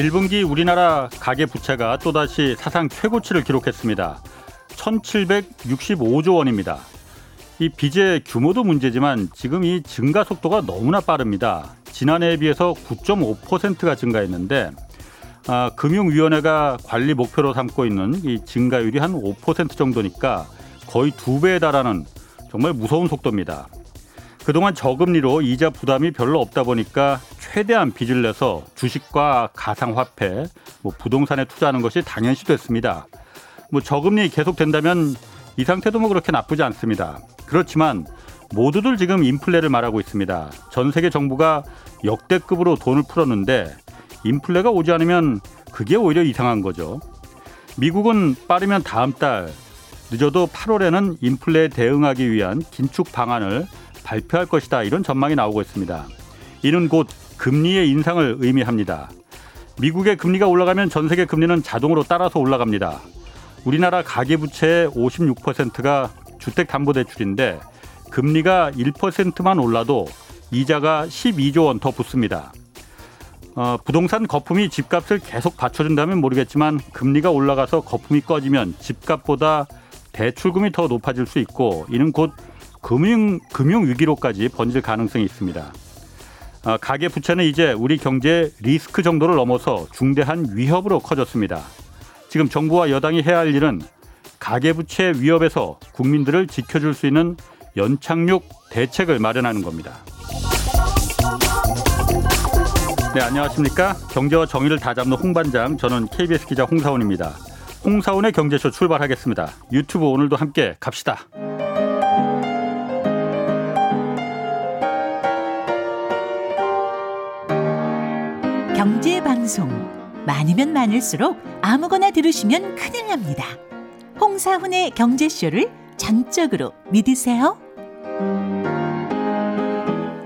1분기 우리나라 가계 부채가 또다시 사상 최고치를 기록했습니다. 1,765조 원입니다. 이 빚의 규모도 문제지만 지금 이 증가 속도가 너무나 빠릅니다. 지난해에 비해서 9.5%가 증가했는데 아, 금융위원회가 관리 목표로 삼고 있는 이 증가율이 한 5% 정도니까 거의 두 배에 달하는 정말 무서운 속도입니다. 그동안 저금리로 이자 부담이 별로 없다 보니까 최대한 빚을 내서 주식과 가상화폐, 뭐 부동산에 투자하는 것이 당연시 됐습니다. 뭐 저금리 계속된다면 이 상태도 뭐 그렇게 나쁘지 않습니다. 그렇지만 모두들 지금 인플레를 말하고 있습니다. 전 세계 정부가 역대급으로 돈을 풀었는데 인플레가 오지 않으면 그게 오히려 이상한 거죠. 미국은 빠르면 다음 달 늦어도 8월에는 인플레에 대응하기 위한 긴축 방안을 발표할 것이다 이런 전망이 나오고 있습니다. 이는 곧 금리의 인상을 의미합니다. 미국의 금리가 올라가면 전 세계 금리는 자동으로 따라서 올라갑니다. 우리나라 가계부채의 56%가 주택담보대출인데 금리가 1%만 올라도 이자가 12조 원 더 붙습니다. 어, 부동산 거품이 집값을 계속 받쳐준다면 모르겠지만 금리가 올라가서 거품이 꺼지면 집값보다 대출금이 더 높아질 수 있고 이는 곧 금융 금융 위기로까지 번질 가능성이 있습니다. 아, 가계 부채는 이제 우리 경제 리스크 정도를 넘어서 중대한 위협으로 커졌습니다. 지금 정부와 여당이 해야 할 일은 가계 부채 위협에서 국민들을 지켜줄 수 있는 연착륙 대책을 마련하는 겁니다. 네, 안녕하십니까? 경제와 정의를 다잡는 홍반장, 저는 KBS 기자 홍사원입니다. 홍사원의 경제쇼 출발하겠습니다. 유튜브 오늘도 함께 갑시다. 경제 방송 많으면 많을수록 아무거나 들으시면 큰일 납니다. 홍사훈의 경제쇼를 전적으로 믿으세요.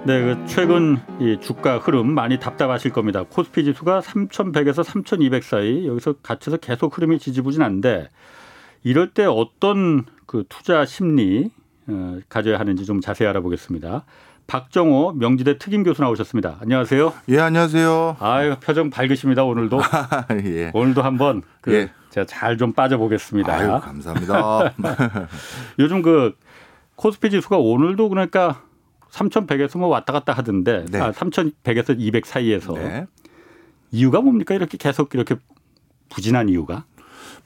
네, 그 최근 이 주가 흐름 많이 답답하실 겁니다. 코스피 지수가 3,100에서 3,200 사이 여기서 갇혀서 계속 흐름이 지지부진한데 이럴 때 어떤 그 투자 심리 어, 가져야 하는지 좀 자세히 알아보겠습니다. 박정호 명지대 특임 교수 나오셨습니다. 안녕하세요. 예, 안녕하세요. 아유, 표정 밝으십니다, 오늘도. 예. 오늘도 한번 그 예. 제가 잘 좀 빠져보겠습니다. 아유, 감사합니다. 요즘 그 코스피 지수가 오늘도 그러니까 3,100에서 뭐 왔다 갔다 하던데 네. 아, 3,100에서 200 사이에서 네. 이유가 뭡니까? 이렇게 계속 이렇게 부진한 이유가?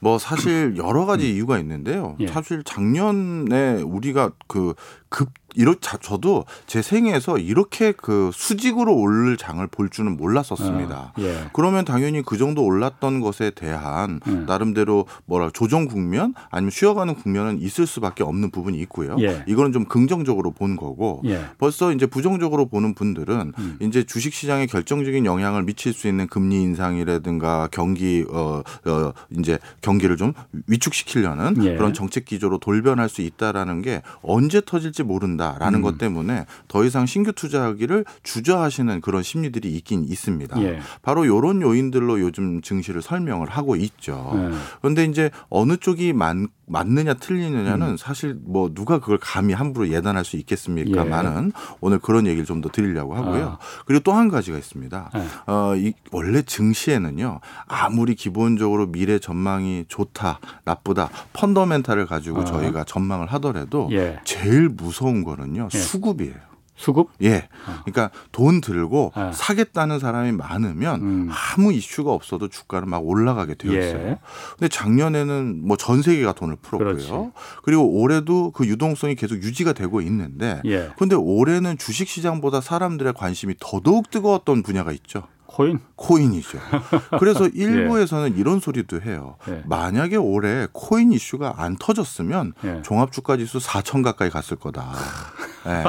뭐 사실 여러 가지 음. 이유가 있는데요. 예. 사실 작년에 우리가 그급 이렇 저도 제 생에서 이렇게 그 수직으로 오를 장을 볼 줄은 몰랐었습니다. 어, 예. 그러면 당연히 그 정도 올랐던 것에 대한 음. 나름대로 뭐라 조정 국면 아니면 쉬어가는 국면은 있을 수밖에 없는 부분이 있고요. 예. 이거는 좀 긍정적으로 본 거고 예. 벌써 이제 부정적으로 보는 분들은 음. 이제 주식 시장에 결정적인 영향을 미칠 수 있는 금리 인상이라든가 경기 어, 어 이제 경기를 좀 위축시키려는 예. 그런 정책 기조로 돌변할 수 있다라는 게 언제 터질지 모른다. 된다라는 음. 것 때문에 더 이상 신규 투자하기를 주저하시는 그런 심리들이 있긴 있습니다. 예. 바로 이런 요인들로 요즘 증시를 설명을 하고 있죠. 예. 그런데 이제 어느 쪽이 많 맞느냐 틀리느냐는 음. 사실 뭐 누가 그걸 감히 함부로 예단할 수 있겠습니까만은 예. 오늘 그런 얘기를 좀 더 드리려고 하고요. 아. 그리고 또 한 가지가 있습니다. 예. 어, 이 원래 증시에는요 아무리 기본적으로 미래 전망이 좋다 나쁘다 펀더멘탈을 가지고 아. 저희가 전망을 하더라도 예. 제일 무 서운 거는요 예. 수급이에요. 수급? 예. 그러니까 돈 들고 네. 사겠다는 사람이 많으면 음. 아무 이슈가 없어도 주가는 막 올라가게 되어 예. 있어요. 예. 근데 작년에는 뭐 전 세계가 돈을 풀었고요. 그렇지. 그리고 올해도 그 유동성이 계속 유지가 되고 있는데 예. 근데 올해는 주식 시장보다 사람들의 관심이 더더욱 뜨거웠던 분야가 있죠. 코인? 코인이죠. 그래서 예. 일부에서는 예. 이런 소리도 해요. 예. 만약에 올해 코인 이슈가 안 터졌으면 예. 종합주가지수 4천 가까이 갔을 거다. 예.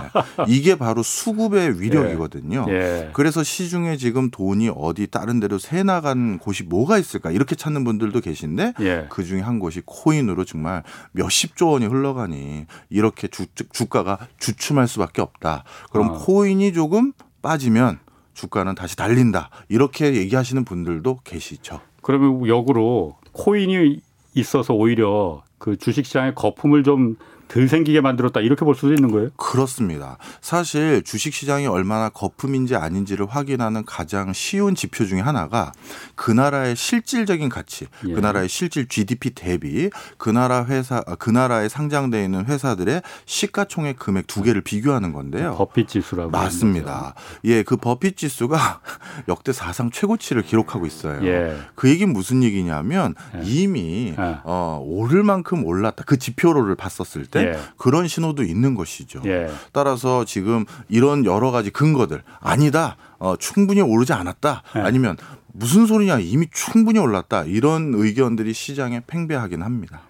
이게 바로 수급의 위력이거든요. 예. 예. 그래서 시중에 지금 돈이 어디 다른 데로 새 나간 곳이 뭐가 있을까 이렇게 찾는 분들도 계신데 예. 그 중에 한 곳이 코인으로 정말 몇십조 원이 흘러가니 이렇게 주, 주가가 주춤할 수밖에 없다. 그럼 어. 코인이 조금 빠지면 주가는 다시 달린다. 이렇게 얘기하시는 분들도 계시죠. 그러면 역으로 코인이 있어서 오히려 그 주식시장의 거품을 좀 덜 생기게 만들었다 이렇게 볼 수도 있는 거예요. 그렇습니다. 사실 주식 시장이 얼마나 거품인지 아닌지를 확인하는 가장 쉬운 지표 중에 하나가 그 나라의 실질적인 가치, 예. 그 나라의 실질 GDP 대비 그 나라 회사 아, 그 나라에 상장돼 있는 회사들의 시가총액 금액 두 개를 비교하는 건데요. 버핏 지수라고 맞습니다. 예, 그 버핏 지수가 역대 사상 최고치를 기록하고 있어요. 예. 그 얘기는 무슨 얘기냐면 예. 이미 예. 어, 오를 만큼 올랐다. 그 지표로를 봤었을 때 예. 그런 신호도 있는 것이죠. 예. 따라서 지금 이런 여러 가지 근거들 아니다. 어, 충분히 오르지 않았다. 예. 아니면 무슨 소리냐 이미 충분히 올랐다. 이런 의견들이 시장에 팽배하긴 합니다.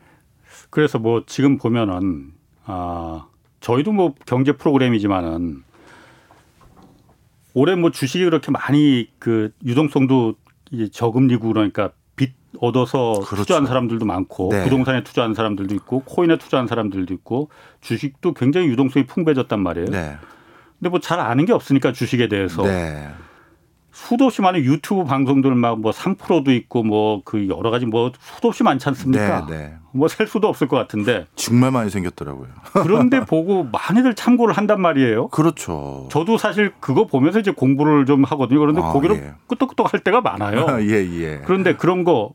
그래서 뭐 지금 보면은 아 저희도 뭐 경제 프로그램이지만은 올해 뭐 주식이 그렇게 많이 그 유동성도 이제 저금리고 그러니까 빚 얻어서 그렇죠. 투자한 사람들도 많고 네. 부동산에 투자한 사람들도 있고 코인에 투자한 사람들도 있고 주식도 굉장히 유동성이 풍부해졌단 말이에요. 네. 근데 뭐 잘 아는 게 없으니까 주식에 대해서 네. 수도 없이 많은 유튜브 방송들 막 뭐 3%도 있고 뭐 그 여러 가지 뭐 수도 없이 많지 않습니까? 네, 네. 뭐셀 수도 없을 것 같은데 정말 많이 생겼더라고요. 그런데 보고 많이들 참고를 한단 말이에요. 그렇죠. 저도 사실 그거 보면서 이제 공부를 좀 하거든요. 그런데 아, 거기로 예. 끄떡끄떡 할 때가 많아요. 예, 예. 그런데 그런 거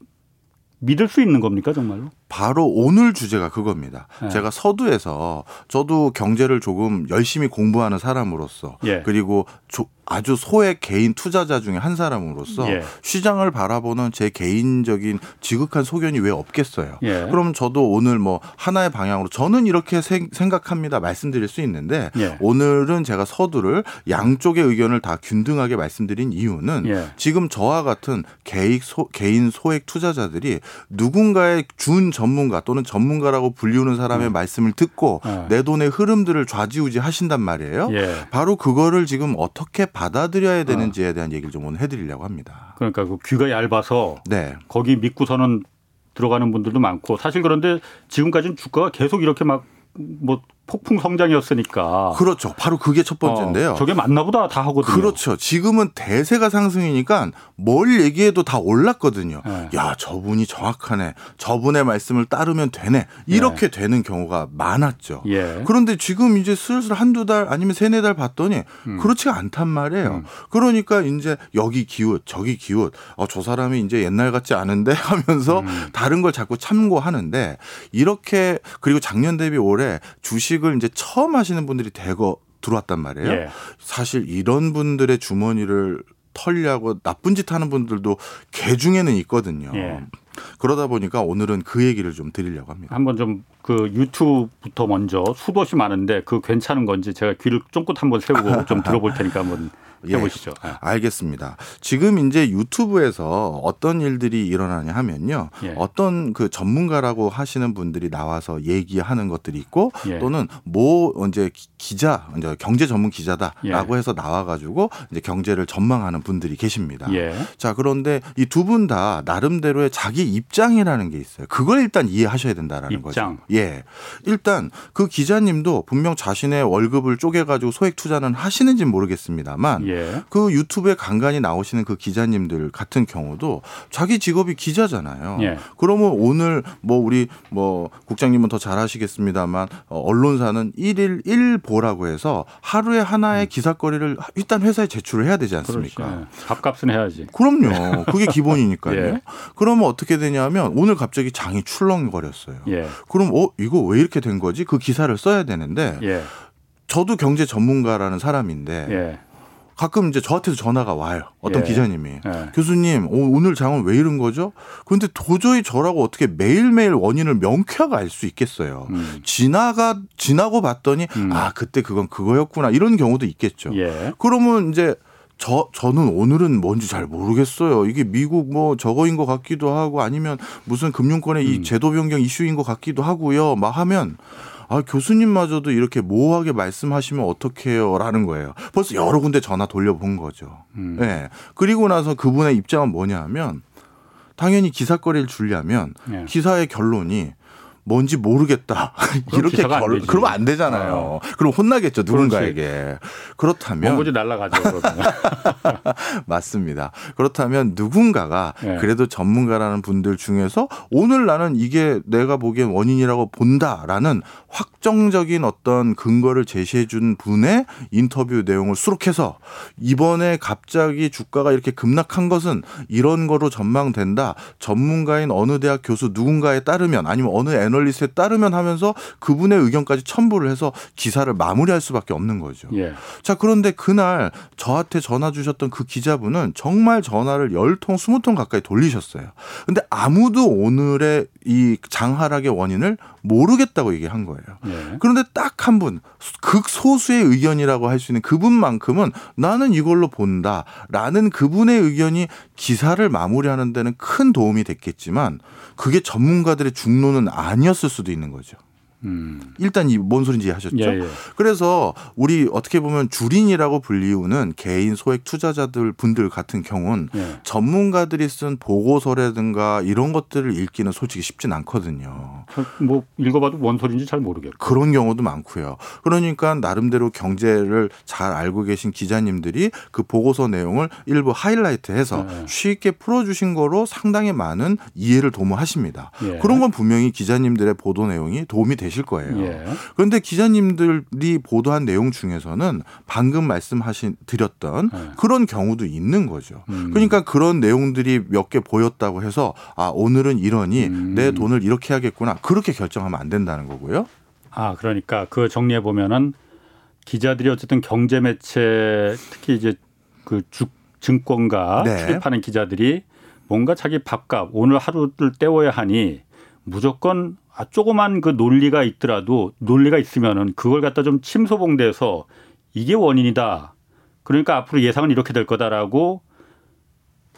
믿을 수 있는 겁니까 정말로? 바로 오늘 주제가 그겁니다. 네. 제가 서두에서 저도 경제를 조금 열심히 공부하는 사람으로서 예. 그리고 조- 아주 소액 개인 투자자 중에 한 사람으로서 예. 시장을 바라보는 제 개인적인 지극한 소견이 왜 없겠어요. 예. 그럼 저도 오늘 뭐 하나의 방향으로 저는 이렇게 생- 생각합니다 말씀드릴 수 있는데 예. 오늘은 제가 서두를 양쪽의 의견을 다 균등하게 말씀드린 이유는 예. 지금 저와 같은 개인, 소, 개인 소액 투자자들이 누군가의 준 전문가 또는 전문가라고 불리우는 사람의 말씀을 듣고 네. 내 돈의 흐름들을 좌지우지 하신단 말이에요. 예. 바로 그거를 지금 어떻게 받아들여야 되는지에 대한 얘기를 좀 오늘 해드리려고 합니다. 그러니까 그 귀가 얇아서 네. 거기 믿고서는 들어가는 분들도 많고 사실 그런데 지금까지는 주가가 계속 이렇게 막 뭐 폭풍 성장이었으니까 그렇죠. 바로 그게 첫 번째인데요. 어, 저게 맞나 보다 다 하거든요. 그렇죠. 지금은 대세가 상승이니까 뭘 얘기해도 다 올랐거든요. 네. 야, 저분이 정확하네. 저분의 말씀을 따르면 되네. 이렇게 되는 경우가 많았죠. 예. 그런데 지금 이제 슬슬 한두 달 아니면 세네 달 봤더니 음. 그렇지가 않단 말이에요. 그러니까 이제 여기 기웃, 저기 기웃, 어, 저 사람이 이제 옛날 같지 않은데 하면서 음. 다른 걸 자꾸 참고하는데 이렇게 그리고 작년 대비 올해 주식 을 이제 처음 하시는 분들이 대거 들어왔단 말이에요. 예. 사실 이런 분들의 주머니를 털려고 나쁜 짓 하는 분들도 개 중에는 있거든요. 예. 그러다 보니까 오늘은 그 얘기를 좀 드리려고 합니다. 한번 좀 그 유튜브부터 먼저 수도 없이 많은데 그 괜찮은 건지 제가 귀를 쫑긋 한번 세우고 좀 들어볼 테니까 한번 예. 해보시죠. 예. 알겠습니다. 지금 이제 유튜브에서 어떤 일들이 일어나냐 하면요. 예. 어떤 그 전문가라고 하시는 분들이 나와서 얘기하는 것들이 있고 예. 또는 뭐 이제 기- 기자, 이제 경제 전문 기자다라고 예. 해서 나와가지고 이제 경제를 전망하는 분들이 계십니다. 예. 자, 그런데 이 두 분 다 나름대로의 자기 입장이라는 게 있어요. 그걸 일단 이해하셔야 된다라는 입장. 거죠. 예. 일단 그 기자님도 분명 자신의 월급을 쪼개가지고 소액 투자는 하시는지 모르겠습니다만 예. 그 유튜브에 간간히 나오시는 그 기자님들 같은 경우도 자기 직업이 기자잖아요. 예. 그러면 오늘 뭐 우리 뭐 국장님은 더 잘하시겠습니다만 어, 언론사는 일일 일보라고 해서 하루에 하나의 기사거리를 일단 회사에 제출을 해야 되지 음. 않습니까? 예. 밥값은 해야지. 그럼요. 그게 기본이니까요. 예. 그러면 어떻게 되냐면 오늘 갑자기 장이 출렁거렸어요. 예. 그럼 어 이거 왜 이렇게 된 거지? 그 기사를 써야 되는데 예. 저도 경제 전문가라는 사람인데 예. 가끔 이제 저한테도 전화가 와요. 어떤 예. 기자님이 예. 교수님 오, 오늘 장은 왜 이런 거죠? 그런데 도저히 저라고 어떻게 매일매일 원인을 명쾌하게 알 수 있겠어요. 음. 지나가 지나고 봤더니 음. 아 그때 그건 그거였구나 이런 경우도 있겠죠. 예. 그러면 이제 저 저는 오늘은 뭔지 잘 모르겠어요. 이게 미국 뭐 저거인 것 같기도 하고 아니면 무슨 금융권의 이 음. 제도 변경 이슈인 것 같기도 하고요. 막 하면 아 교수님마저도 이렇게 모호하게 말씀하시면 어떡해요라는 거예요. 벌써 여러 군데 전화 돌려본 거죠. 음. 예. 그리고 나서 그분의 입장은 뭐냐 하면 당연히 기사거리를 주려면 예. 기사의 결론이 뭔지 모르겠다. 이렇게 결. 그러면 안 되잖아요. 어. 그럼 혼나겠죠 누군가에게. 그렇다면 먼거지 날라가죠. 맞습니다. 그렇다면 누군가가 네. 그래도 전문가라는 분들 중에서 오늘 나는 이게 내가 보기엔 원인이라고 본다라는 확정적인 어떤 근거를 제시해 준 분의 인터뷰 내용을 수록해서 이번에 갑자기 주가가 이렇게 급락한 것은 이런 거로 전망된다. 전문가인 어느 대학 교수 누군가에 따르면 아니면 어느 애널리스트에 따르면 하면서 그분의 의견까지 첨부를 해서 기사를 마무리할 수밖에 없는 거죠. 예. 자, 그런데 그날 저한테 전화 주셨던 그 기자분은 정말 전화를 열 통, 스무 통 가까이 돌리셨어요. 근데 아무도 오늘의 이 장하락의 원인을 모르겠다고 얘기한 거예요. 예. 그런데 딱 한 분, 극소수의 의견이라고 할 수 있는 그분만큼은 나는 이걸로 본다라는 그분의 의견이 기사를 마무리하는 데는 큰 도움이 됐겠지만 그게 전문가들의 중론은 아니었을 수도 있는 거죠. 음. 일단 이 뭔 소리인지 이해하셨죠? 예, 예. 그래서 우리 어떻게 보면 주린이라고 불리우는 개인 소액 투자자들 분들 같은 경우는 예. 전문가들이 쓴 보고서라든가 이런 것들을 읽기는 솔직히 쉽진 않거든요. 저- 뭐 읽어봐도 뭔 소리인지 잘 모르겠고. 그런 경우도 많고요. 그러니까 나름대로 경제를 잘 알고 계신 기자님들이 그 보고서 내용을 일부 하이라이트해서 네. 쉽게 풀어주신 거로 상당히 많은 이해를 도모하십니다. 예. 그런 건 분명히 기자님들의 보도 내용이 도움이 되실 거예요. 예. 그런데 기자님들이 보도한 내용 중에서는 방금 말씀하신 드렸던 네. 그런 경우도 있는 거죠. 음. 그러니까 그런 내용들이 몇 개 보였다고 해서 아 오늘은 이러니 음. 내 돈을 이렇게 해야겠구나 그렇게 결정하면 안 된다는 거고요. 아 그러니까 그 정리해 보면은 기자들이 어쨌든 경제 매체 특히 이제 그 주, 증권가 네. 출입하는 기자들이 뭔가 자기 밥값 오늘 하루를 때워야 하니 무조건 아, 조그만 그 논리가 있더라도 논리가 있으면은 그걸 갖다 좀 침소봉대서 이게 원인이다. 그러니까 앞으로 예상은 이렇게 될 거다라고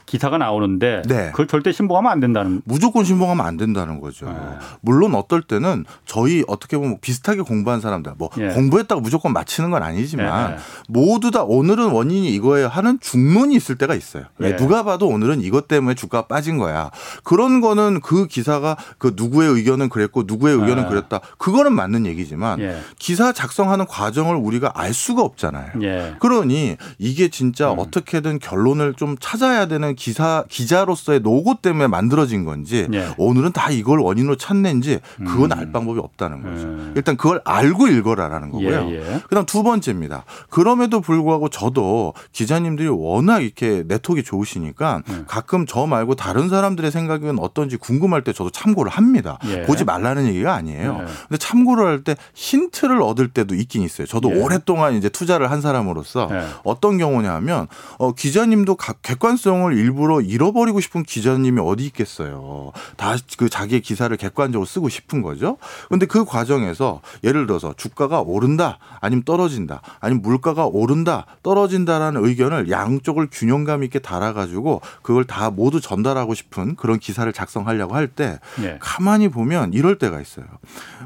기사가 나오는데 네. 그걸 절대 신봉하면 안 된다는 무조건 신봉하면 안 된다는 거죠. 네. 물론 어떨 때는 저희 어떻게 보면 비슷하게 공부한 사람들 뭐 예. 공부했다고 무조건 맞히는 건 아니지만 예. 모두 다 오늘은 원인이 이거예요 하는 중론이 있을 때가 있어요. 예. 누가 봐도 오늘은 이것 때문에 주가가 빠진 거야. 그런 거는 그 기사가 그 누구의 의견은 그랬고 누구의 의견은 예. 그랬다. 그거는 맞는 얘기지만 예. 기사 작성하는 과정을 우리가 알 수가 없잖아요. 예. 그러니 이게 진짜 음. 어떻게든 결론을 좀 찾아야 되는 기사 기자로서의 노고 때문에 만들어진 건지 예. 오늘은 다 이걸 원인으로 찾는지 그건 음. 알 방법이 없다는 거죠. 음. 일단 그걸 알고 읽어라라는 거고요. 예, 예. 그다음 두 번째입니다. 그럼에도 불구하고 저도 기자님들이 워낙 이렇게 네트워크 좋으시니까 음. 가끔 저 말고 다른 사람들의 생각은 어떤지 궁금할 때 저도 참고를 합니다. 예. 보지 말라는 얘기가 아니에요. 예. 근데 참고를 할 때 힌트를 얻을 때도 있긴 있어요. 저도 예. 오랫동안 이제 투자를 한 사람으로서 예. 어떤 경우냐면 어, 기자님도 각- 객관성을 일부러 잃어버리고 싶은 기자님이 어디 있겠어요. 다 그 자기의 기사를 객관적으로 쓰고 싶은 거죠. 근데 그 과정에서 예를 들어서 주가가 오른다, 아니면 떨어진다, 아니면 물가가 오른다, 떨어진다라는 의견을 양쪽을 균형감 있게 달아가지고 그걸 다 모두 전달하고 싶은 그런 기사를 작성하려고 할때 예. 가만히 보면 이럴 때가 있어요.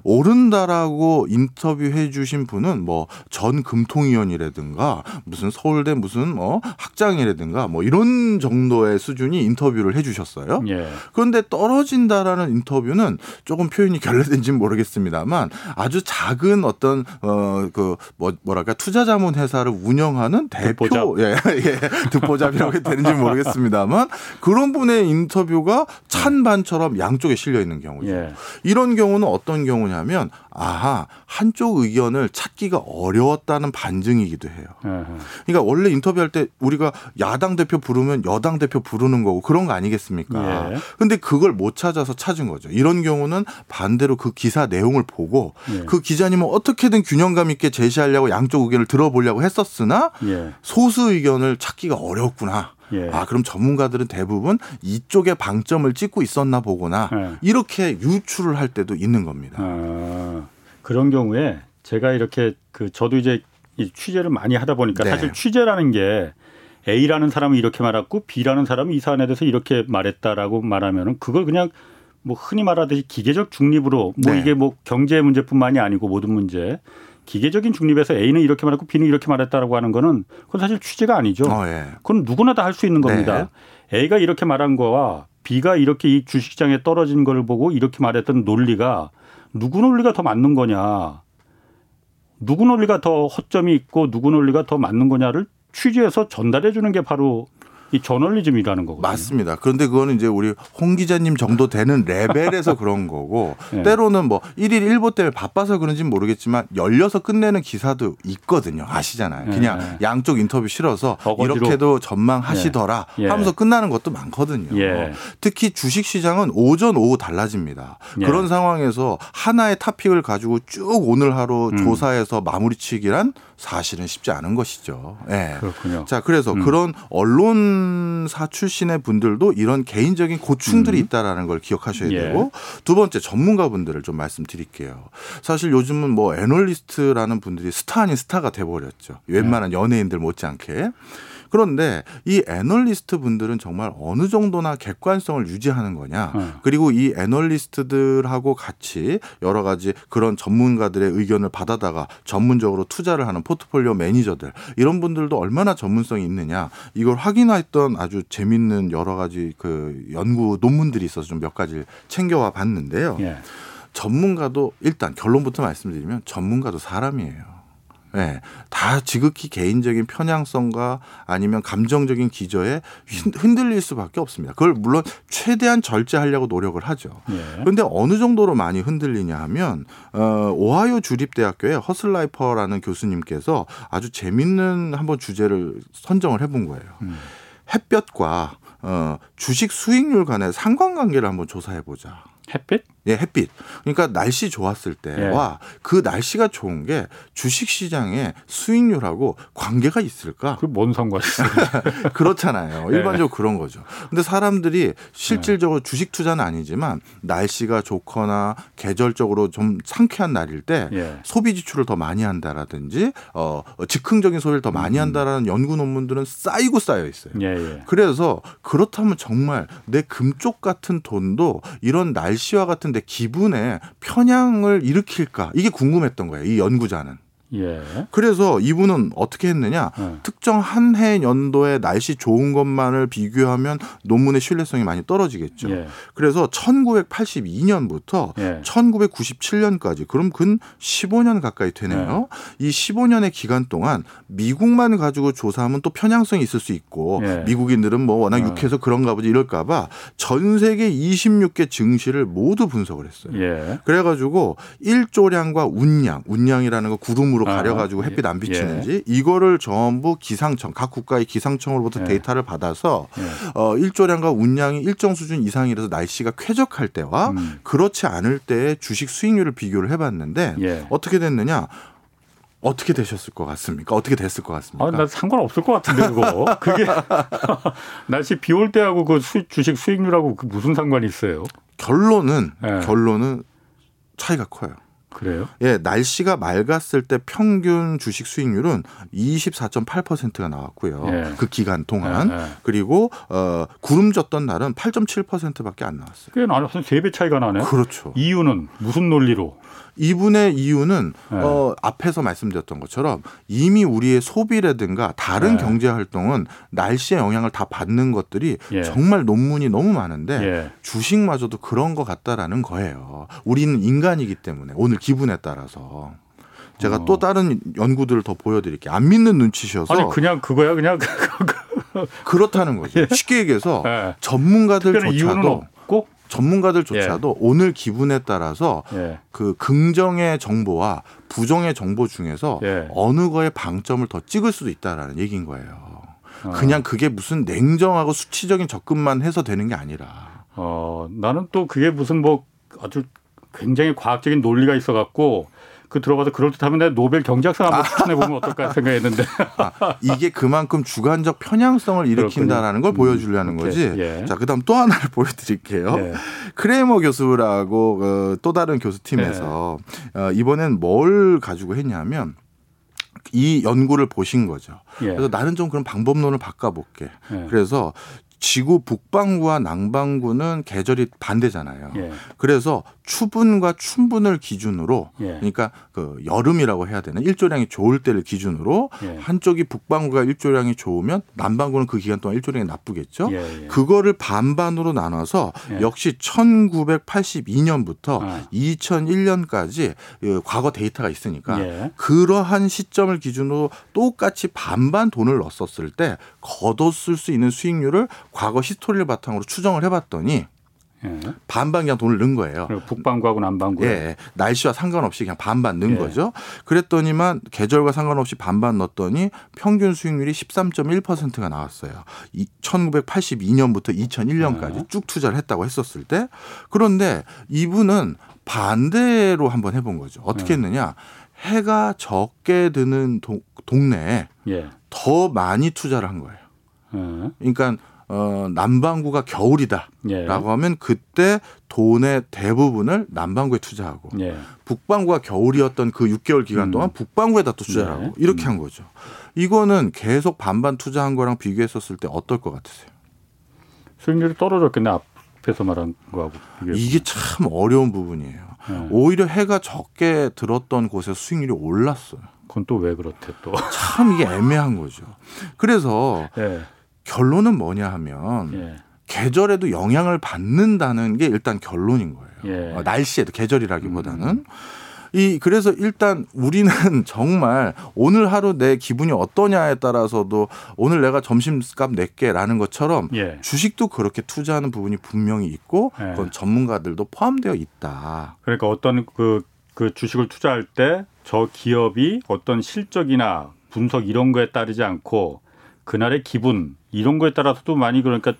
오른다라고 인터뷰해 주신 분은 뭐 전 금통위원이라든가 무슨 서울대 무슨 뭐 학장이라든가 뭐 이런 정도 의 수준이 인터뷰를 해 주셨어요. 예. 그런데 떨어진다라는 인터뷰는 조금 표현이 결례된지는 모르겠습니다만 아주 작은 어떤 어그 뭐 뭐랄까 투자자문 회사를 운영하는 대표 듣보잡. 예, 예 듣보잡이라고 해도 되는지 모르겠습니다만 그런 분의 인터뷰가 찬반처럼 양쪽에 실려 있는 경우죠. 예. 이런 경우는 어떤 경우냐면 아하 한쪽 의견을 찾기가 어려웠다는 반증이기도 해요. 예. 그러니까 원래 인터뷰할 때 우리가 야당 대표 부르면 여당 대표 부르는 거고 그런 거 아니겠습니까? 예. 근데 그걸 못 찾아서 찾은 거죠. 이런 경우는 반대로 그 기사 내용을 보고 예. 그 기자님은 어떻게든 균형감 있게 제시하려고 양쪽 의견을 들어보려고 했었으나 예. 소수 의견을 찾기가 어려웠구나. 예. 아, 그럼 전문가들은 대부분 이쪽에 방점을 찍고 있었나 보구나. 예. 이렇게 유추를 할 때도 있는 겁니다. 아, 그런 경우에 제가 이렇게 그 저도 이제 이 취재를 많이 하다 보니까 네. 사실 취재라는 게 A라는 사람은 이렇게 말했고 B라는 사람은 이 사안에 대해서 이렇게 말했다라고 말하면은 그걸 그냥 뭐 흔히 말하듯이 기계적 중립으로 뭐 네. 이게 뭐 경제 문제뿐만이 아니고 모든 문제 기계적인 중립에서 A는 이렇게 말했고 B는 이렇게 말했다라고 하는 거는 그건 사실 취재가 아니죠. 어, 예. 그건 누구나 다 할 수 있는 겁니다. 네. A가 이렇게 말한 거와 비가 이렇게 이 주식시장에 떨어진 걸 보고 이렇게 말했던 논리가 누구 논리가 더 맞는 거냐. 누구 논리가 더 허점이 있고 누구 논리가 더 맞는 거냐를 취재해서 전달해 주는 게 바로 이 저널리즘이라는 거거든요. 맞습니다. 그런데 그거는 이제 우리 홍 기자님 정도 되는 레벨에서 그런 거고 네. 때로는 뭐 일일 일보 때문에 바빠서 그런지는 모르겠지만 열려서 끝내는 기사도 있거든요. 아시잖아요. 네. 그냥 양쪽 인터뷰 실어서 어거지로. 이렇게도 전망하시더라 예. 하면서 끝나는 것도 많거든요. 예. 특히 주식 시장은 오전 오후 달라집니다. 예. 그런 상황에서 하나의 topic을 가지고 쭉 오늘 하루 음. 조사해서 마무리 치기란 사실은 쉽지 않은 것이죠. 예. 그렇군요. 자, 그래서 음. 그런 언론 사 출신의 분들도 이런 개인적인 고충들이 음. 있다라는 걸 기억하셔야 예. 되고 두 번째 전문가분들을 좀 말씀드릴게요. 사실 요즘은 뭐 애널리스트라는 분들이 스타 아닌 스타가 돼버렸죠. 웬만한 연예인들 못지않게. 그런데 이 애널리스트 분들은 정말 어느 정도나 객관성을 유지하는 거냐. 어. 그리고 이 애널리스트들하고 같이 여러 가지 그런 전문가들의 의견을 받아다가 전문적으로 투자를 하는 포트폴리오 매니저들 이런 분들도 얼마나 전문성이 있느냐 이걸 확인했던 아주 재밌는 여러 가지 그 연구 논문들이 있어서 좀 몇 가지 챙겨와 봤는데요. 예. 전문가도 일단 결론부터 말씀드리면 전문가도 사람이에요. 예, 다 지극히 개인적인 편향성과 아니면 감정적인 기저에 흔- 흔들릴 수밖에 없습니다. 그걸 물론 최대한 절제하려고 노력을 하죠. 예. 그런데 어느 정도로 많이 흔들리냐 하면 어, 오하이오 주립대학교의 허슬라이퍼라는 교수님께서 아주 재밌는 한번 주제를 선정을 해본 거예요. 음. 햇볕과 어, 주식 수익률 간의 상관관계를 한번 조사해 보자. 햇빛? 예, 햇빛. 그러니까 날씨 좋았을 때와 예. 그 날씨가 좋은 게 주식 시장의 수익률하고 관계가 있을까? 그 뭔 상관 있어요? 그렇잖아요. 예. 일반적으로 그런 거죠. 근데 사람들이 실질적으로 주식 투자는 아니지만 날씨가 좋거나 계절적으로 좀 상쾌한 날일 때 예. 소비 지출을 더 많이 한다라든지 어 즉흥적인 소비를 더 많이 한다라는 연구 논문들은 쌓이고 쌓여 있어요. 예, 예. 그래서 그렇다면 정말 내 금쪽 같은 돈도 이런 날씨와 같은 내 기분에 편향을 일으킬까 이게 궁금했던 거예요. 이 연구자는. 예. 그래서 이분은 어떻게 했느냐? 어. 특정 한 해 연도에 날씨 좋은 것만을 비교하면 논문의 신뢰성이 많이 떨어지겠죠. 예. 그래서 1982년부터 예. 1997년까지 그럼 근 15년 가까이 되네요. 이 15년의 기간 동안 미국만 가지고 조사하면 또 편향성이 있을 수 있고 예. 미국인들은 뭐 워낙 어. 육해서 그런가 보지 이럴까 봐 전 세계 26개 증시를 모두 분석을 했어요. 예. 그래 가지고 일조량과 운량, 운량이라는 거 구름으로 아, 가려가지고 햇빛 안 예. 비치는지 이거를 전부 기상청 각 국가의 기상청으로부터 예. 데이터를 받아서 예. 어, 일조량과 운량이 일정 수준 이상이라서 날씨가 쾌적할 때와 음. 그렇지 않을 때의 주식 수익률을 비교를 해봤는데 예. 어떻게 됐느냐? 어떻게 되셨을 것 같습니까? 어떻게 됐을 것 같습니까? 아, 나 상관없을 것 같은데 그거. 그게 날씨 비 올 때하고 그 수, 주식 수익률하고 그 무슨 상관이 있어요? 결론은 예. 결론은 차이가 커요. 그래요? 예, 날씨가 맑았을 때 평균 주식 수익률은 24.8%가 나왔고요. 예. 그 기간 동안. 예, 예. 그리고 어 구름 졌던 날은 8.7%밖에 안 나왔어요. 꽤 나는 세배 차이가 나네. 그렇죠. 이유는 무슨 논리로? 이분의 이유는 예. 어 앞에서 말씀드렸던 것처럼 이미 우리의 소비라든가 다른 예. 경제 활동은 날씨의 영향을 다 받는 것들이 예. 정말 논문이 너무 많은데 예. 주식마저도 그런 것 같다라는 거예요. 우리는 인간이기 때문에 오늘 기분에 따라서 제가 어. 또 다른 연구들을 더 보여드릴게요. 안 믿는 눈치셔서 아니 그냥 그거야 그냥 그렇다는 거죠. 쉽게 얘기해서 예. 전문가들조차도 특별한 이유는 없고. 전문가들조차도 오늘 기분에 따라서 예. 그 긍정의 정보와 부정의 정보 중에서 예. 어느 거에 방점을 더 찍을 수도 있다라는 얘기인 거예요. 어. 그냥 그게 무슨 냉정하고 수치적인 접근만 해서 되는 게 아니라. 어, 나는 또 그게 무슨 뭐 아주 굉장히 과학적인 논리가 있어 갖고 그 들어가서 그럴 듯하면 내가 노벨 경제학상 한번 추천해 보면 어떨까 생각했는데. 아, 이게 그만큼 주관적 편향성을 일으킨다라는 걸 보여주려는 음, 거지. 예. 자, 그다음 또 하나를 보여드릴게요. 예. 크레이머 교수라고 어, 또 다른 교수팀에서 어, 이번엔 뭘 가지고 했냐면 이 연구를 보신 거죠. 예. 그래서 나는 좀 그런 방법론을 바꿔볼게. 예. 그래서 지구 북반구와 남반구는 계절이 반대잖아요. 예. 그래서 추분과 춘분을 기준으로 예. 그러니까 그 여름이라고 해야 되나 일조량이 좋을 때를 기준으로 예. 한쪽이 북반구가 일조량이 좋으면 남반구는 그 기간 동안 일조량이 나쁘겠죠. 예, 예. 그거를 반반으로 나눠서 예. 역시 1982년부터 아. 2001년까지 그 과거 데이터가 있으니까 예. 그러한 시점을 기준으로 똑같이 반반 돈을 넣었을 때 걷었을 수 있는 수익률을 과거 히스토리를 바탕으로 추정을 해봤더니 예. 반반 그냥 돈을 넣은 거예요. 북반구하고 남반구. 예, 날씨와 상관없이 그냥 반반 넣은 예. 거죠. 그랬더니만 계절과 상관없이 반반 넣었더니 평균 수익률이 13.1%가 나왔어요. 이 1982년부터 2001년까지 네. 쭉 투자를 했다고 했었을 때 그런데 이분은 반대로 한번 해본 거죠. 어떻게 네. 했느냐? 해가 적게 드는 동, 동네에 예. 더 많이 투자를 한 거예요. 예. 그러니까 어, 남반구가 겨울이다. 예. 라고 하면 그때 돈의 대부분을 남반구에 투자하고 예. 북반구가 겨울이었던 그 6개월 기간 음. 동안 북반구에다 또 투자를 네. 하고 이렇게 음. 한 거죠. 이거는 계속 반반 투자한 거랑 비교했었을 때 어떨 것 같으세요? 수익률이 떨어졌겠네 앞에서 말한 거하고 비교해 이게 참 어려운 부분이에요. 예. 오히려 해가 적게 들었던 곳에 수익률이 올랐어요. 그건 또 왜 그렇대 또. 참 이게 애매한 거죠. 그래서 예. 결론은 뭐냐 하면 예. 계절에도 영향을 받는다는 게 일단 결론인 거예요. 예. 어, 날씨에도 계절이라기보다는. 이 그래서 일단 우리는 정말 오늘 하루 내 기분이 어떠냐에 따라서도 오늘 내가 점심값 낼게라는 것처럼 예. 주식도 그렇게 투자하는 부분이 분명히 있고 예. 그건 전문가들도 포함되어 있다. 그러니까 어떤 그, 그 주식을 투자할 때 저 기업이 어떤 실적이나 분석 이런 거에 따르지 않고 그날의 기분 이런 거에 따라서도 많이 그러니까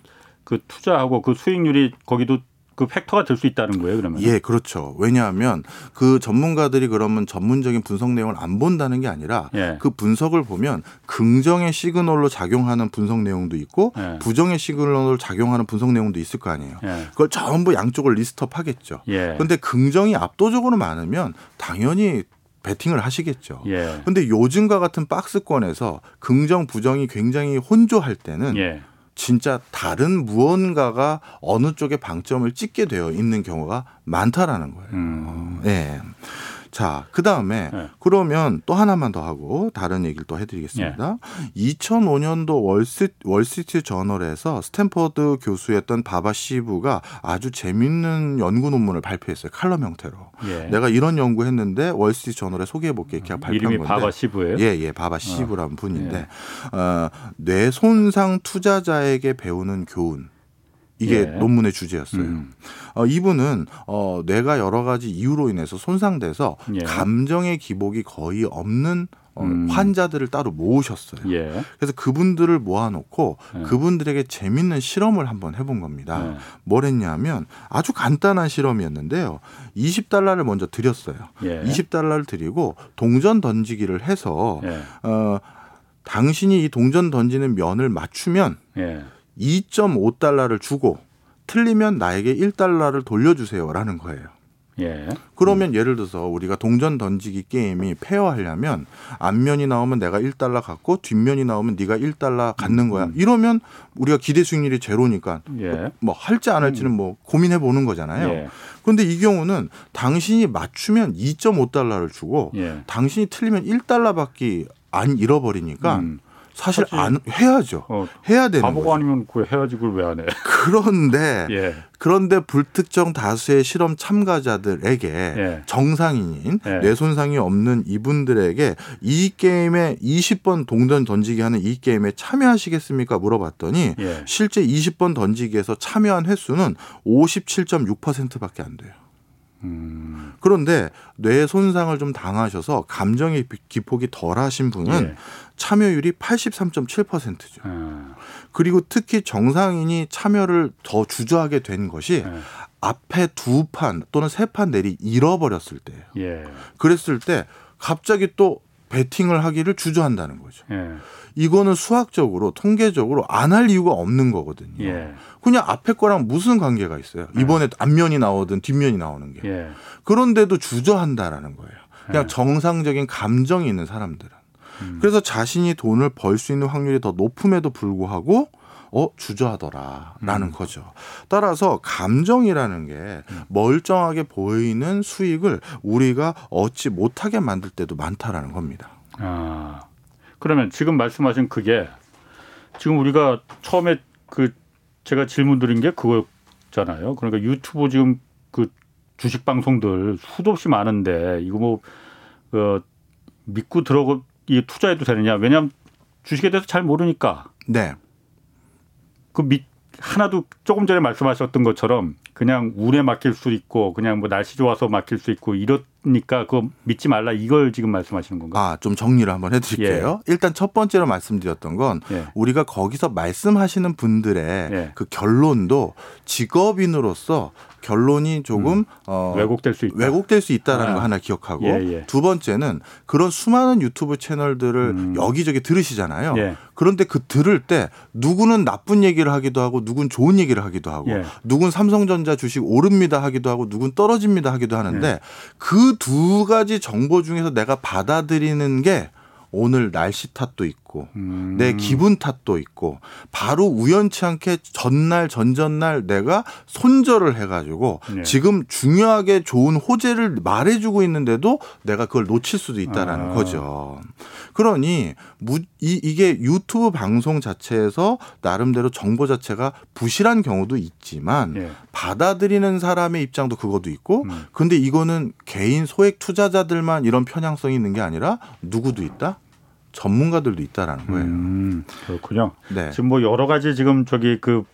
그 투자하고 그 수익률이 거기도 그 factor가 될 수 있다는 거예요 그러면. 예, 그렇죠. 왜냐하면 그 전문가들이 그러면 전문적인 분석 내용을 안 본다는 게 아니라 예. 그 분석을 보면 긍정의 시그널로 작용하는 분석 내용도 있고 예. 부정의 시그널로 작용하는 분석 내용도 있을 거 아니에요. 예. 그걸 전부 양쪽을 list up 하겠죠. 예. 근데 긍정이 압도적으로 많으면 당연히 베팅을 하시겠죠. 예. 근데 요즘과 같은 박스권에서 긍정 부정이 굉장히 혼조할 때는 예. 진짜 다른 무언가가 어느 쪽에 방점을 찍게 되어 있는 경우가 많다라는 거예요. 음. 예. 자, 그 다음에 네. 그러면 또 하나만 더 하고 다른 얘기를 또 해드리겠습니다. 예. 2005년도 월스, 월스트리트 저널에서 스탠퍼드 교수였던 바바 시부가 아주 재밌는 연구 논문을 발표했어요. 칼럼 형태로. 예. 내가 이런 연구했는데 월스트리트 저널에 소개해볼게 이렇게 발표한 이름이 건데. 바바 시부예요. 예, 예, 바바 시부라는 분인데 예. 어, 뇌 손상 투자자에게 배우는 교훈. 이게 예. 논문의 주제였어요. 음. 어, 이분은 어, 뇌가 여러 가지 이유로 인해서 손상돼서 예. 감정의 기복이 거의 없는 어, 음. 환자들을 따로 모으셨어요. 예. 그래서 그분들을 모아놓고 예. 그분들에게 재밌는 실험을 한번 해본 겁니다. 예. 뭘 했냐면 아주 간단한 실험이었는데요. 20달러를 먼저 드렸어요. 예. 20달러를 드리고 동전 던지기를 해서 예. 어, 당신이 이 동전 던지는 면을 맞추면 예. 2.5달러를 주고 틀리면 나에게 1달러를 돌려주세요라는 거예요. 예. 그러면 예를 들어서 우리가 동전 던지기 게임이 페어하려면 앞면이 나오면 내가 1달러 갖고 뒷면이 나오면 네가 1달러 갖는 거야. 이러면 우리가 기대 수익률이 제로니까 예. 뭐 할지 안 할지는 뭐 고민해 보는 거잖아요. 예. 그런데 이 경우는 당신이 맞추면 2.5달러를 주고 예. 당신이 틀리면 1달러 밖에 안 잃어버리니까 음. 사실 사실- 안 해야죠. 어, 해야 되는 바보가 거죠. 아니면 그 해야지 그걸 왜 안 해? 그런데 예. 그런데 불특정 다수의 실험 참가자들에게 예. 정상인인 예. 뇌 손상이 없는 이분들에게 이 게임에 20번 동전 던지기 하는 이 게임에 참여하시겠습니까? 물어봤더니 예. 실제 20번 던지기에서 참여한 횟수는 57.6%밖에 안 돼요. 음. 그런데 뇌 손상을 좀 당하셔서 감정의 기폭이 덜하신 분은 예. 참여율이 83.7%죠. 아, 그리고 특히 정상인이 참여를 더 주저하게 된 것이 예. 앞에 두 판 또는 세 판 내리 잃어버렸을 때예요. 예. 그랬을 때 갑자기 또 베팅을 하기를 주저한다는 거죠. 예. 이거는 수학적으로 통계적으로 안 할 이유가 없는 거거든요. 예. 그냥 앞에 거랑 무슨 관계가 있어요? 이번에 앞면이 나오든 뒷면이 나오는 게. 예. 그런데도 주저한다라는 거예요. 그냥 예. 정상적인 감정이 있는 사람들은. 음. 그래서 자신이 돈을 벌 수 있는 확률이 더 높음에도 불구하고 어 주저하더라라는 음. 거죠. 따라서 감정이라는 게 멀쩡하게 보이는 수익을 우리가 얻지 못하게 만들 때도 많다라는 겁니다. 아 그러면 지금 말씀하신 그게 지금 우리가 처음에 그 제가 질문 드린 게 그거잖아요. 그러니까 유튜브 지금 그 주식 방송들 수도 없이 많은데 이거 뭐 어, 믿고 들어가 이 투자해도 되느냐? 왜냐하면 주식에 대해서 잘 모르니까. 네. 그 밑, 하나도 조금 전에 말씀하셨던 것처럼 그냥 운에 맡길 수 있고 그냥 뭐 날씨 좋아서 맡길 수 있고 이러니까 그거 믿지 말라 이걸 지금 말씀하시는 건가요? 아, 좀 정리를 한번 해드릴게요. 예. 일단 첫 번째로 말씀드렸던 건 예. 우리가 거기서 말씀하시는 분들의 예. 그 결론도 직업인으로서 결론이 조금 음. 어, 왜곡될 수 있다. 왜곡될 수 있다라는 아. 거 하나 기억하고 예, 예. 두 번째는 그런 수많은 유튜브 채널들을 음. 여기저기 들으시잖아요. 예. 그런데 그 들을 때 누구는 나쁜 얘기를 하기도 하고 누군 좋은 얘기를 하기도 하고 예. 누군 삼성전자 주식 오릅니다 하기도 하고 누군 떨어집니다 하기도 하는데 예. 그두 가지 정보 중에서 내가 받아들이는 게 오늘 날씨 탓도 있고 음. 내 기분 탓도 있고 바로 우연치 않게 전날 전전날 내가 손절을 해가지고 네. 지금 중요하게 좋은 호재를 말해주고 있는데도 내가 그걸 놓칠 수도 있다라는 아. 거죠. 그러니 무, 이, 이게 유튜브 방송 자체에서 나름대로 정보 자체가 부실한 경우도 있지만 네. 받아들이는 사람의 입장도 그것도 있고 음. 근데 이거는 개인 소액 투자자들만 이런 편향성이 있는 게 아니라 누구도 있다. 전문가들도 있다라는 거예요. 음, 그렇군요. 네. 지금 뭐 여러 가지 지금 저기 그,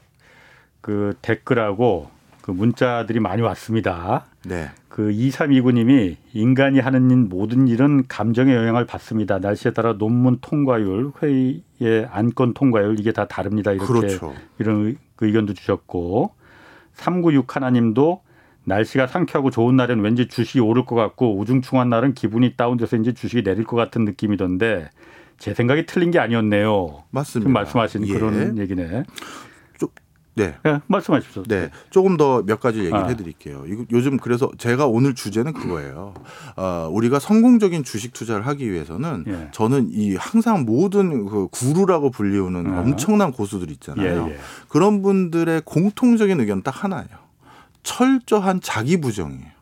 그 댓글하고 그 문자들이 많이 왔습니다. 네. 그 2329님이 인간이 하는 모든 일은 감정의 영향을 받습니다. 날씨에 따라 논문 통과율, 회의의 안건 통과율 이게 다 다릅니다. 이렇게 그렇죠. 이런 의견도 주셨고 396 하나님도 날씨가 상쾌하고 좋은 날엔 왠지 주식이 오를 것 같고 우중충한 날은 기분이 다운돼서 이제 주식이 내릴 것 같은 느낌이던데 제 생각이 틀린 게 아니었네요. 맞습니다. 말씀하신 예. 그런 얘기네. 좀 네. 네. 말씀하십시오. 네. 조금 더 몇 가지 얘기를 아. 해드릴게요. 요즘 그래서 제가 오늘 주제는 그거예요. 어, 우리가 성공적인 주식 투자를 하기 위해서는 예. 저는 이 항상 모든 그 구루라고 불리우는 아. 엄청난 고수들 있잖아요. 예, 예. 그런 분들의 공통적인 의견 딱 하나예요. 철저한 자기 부정이에요.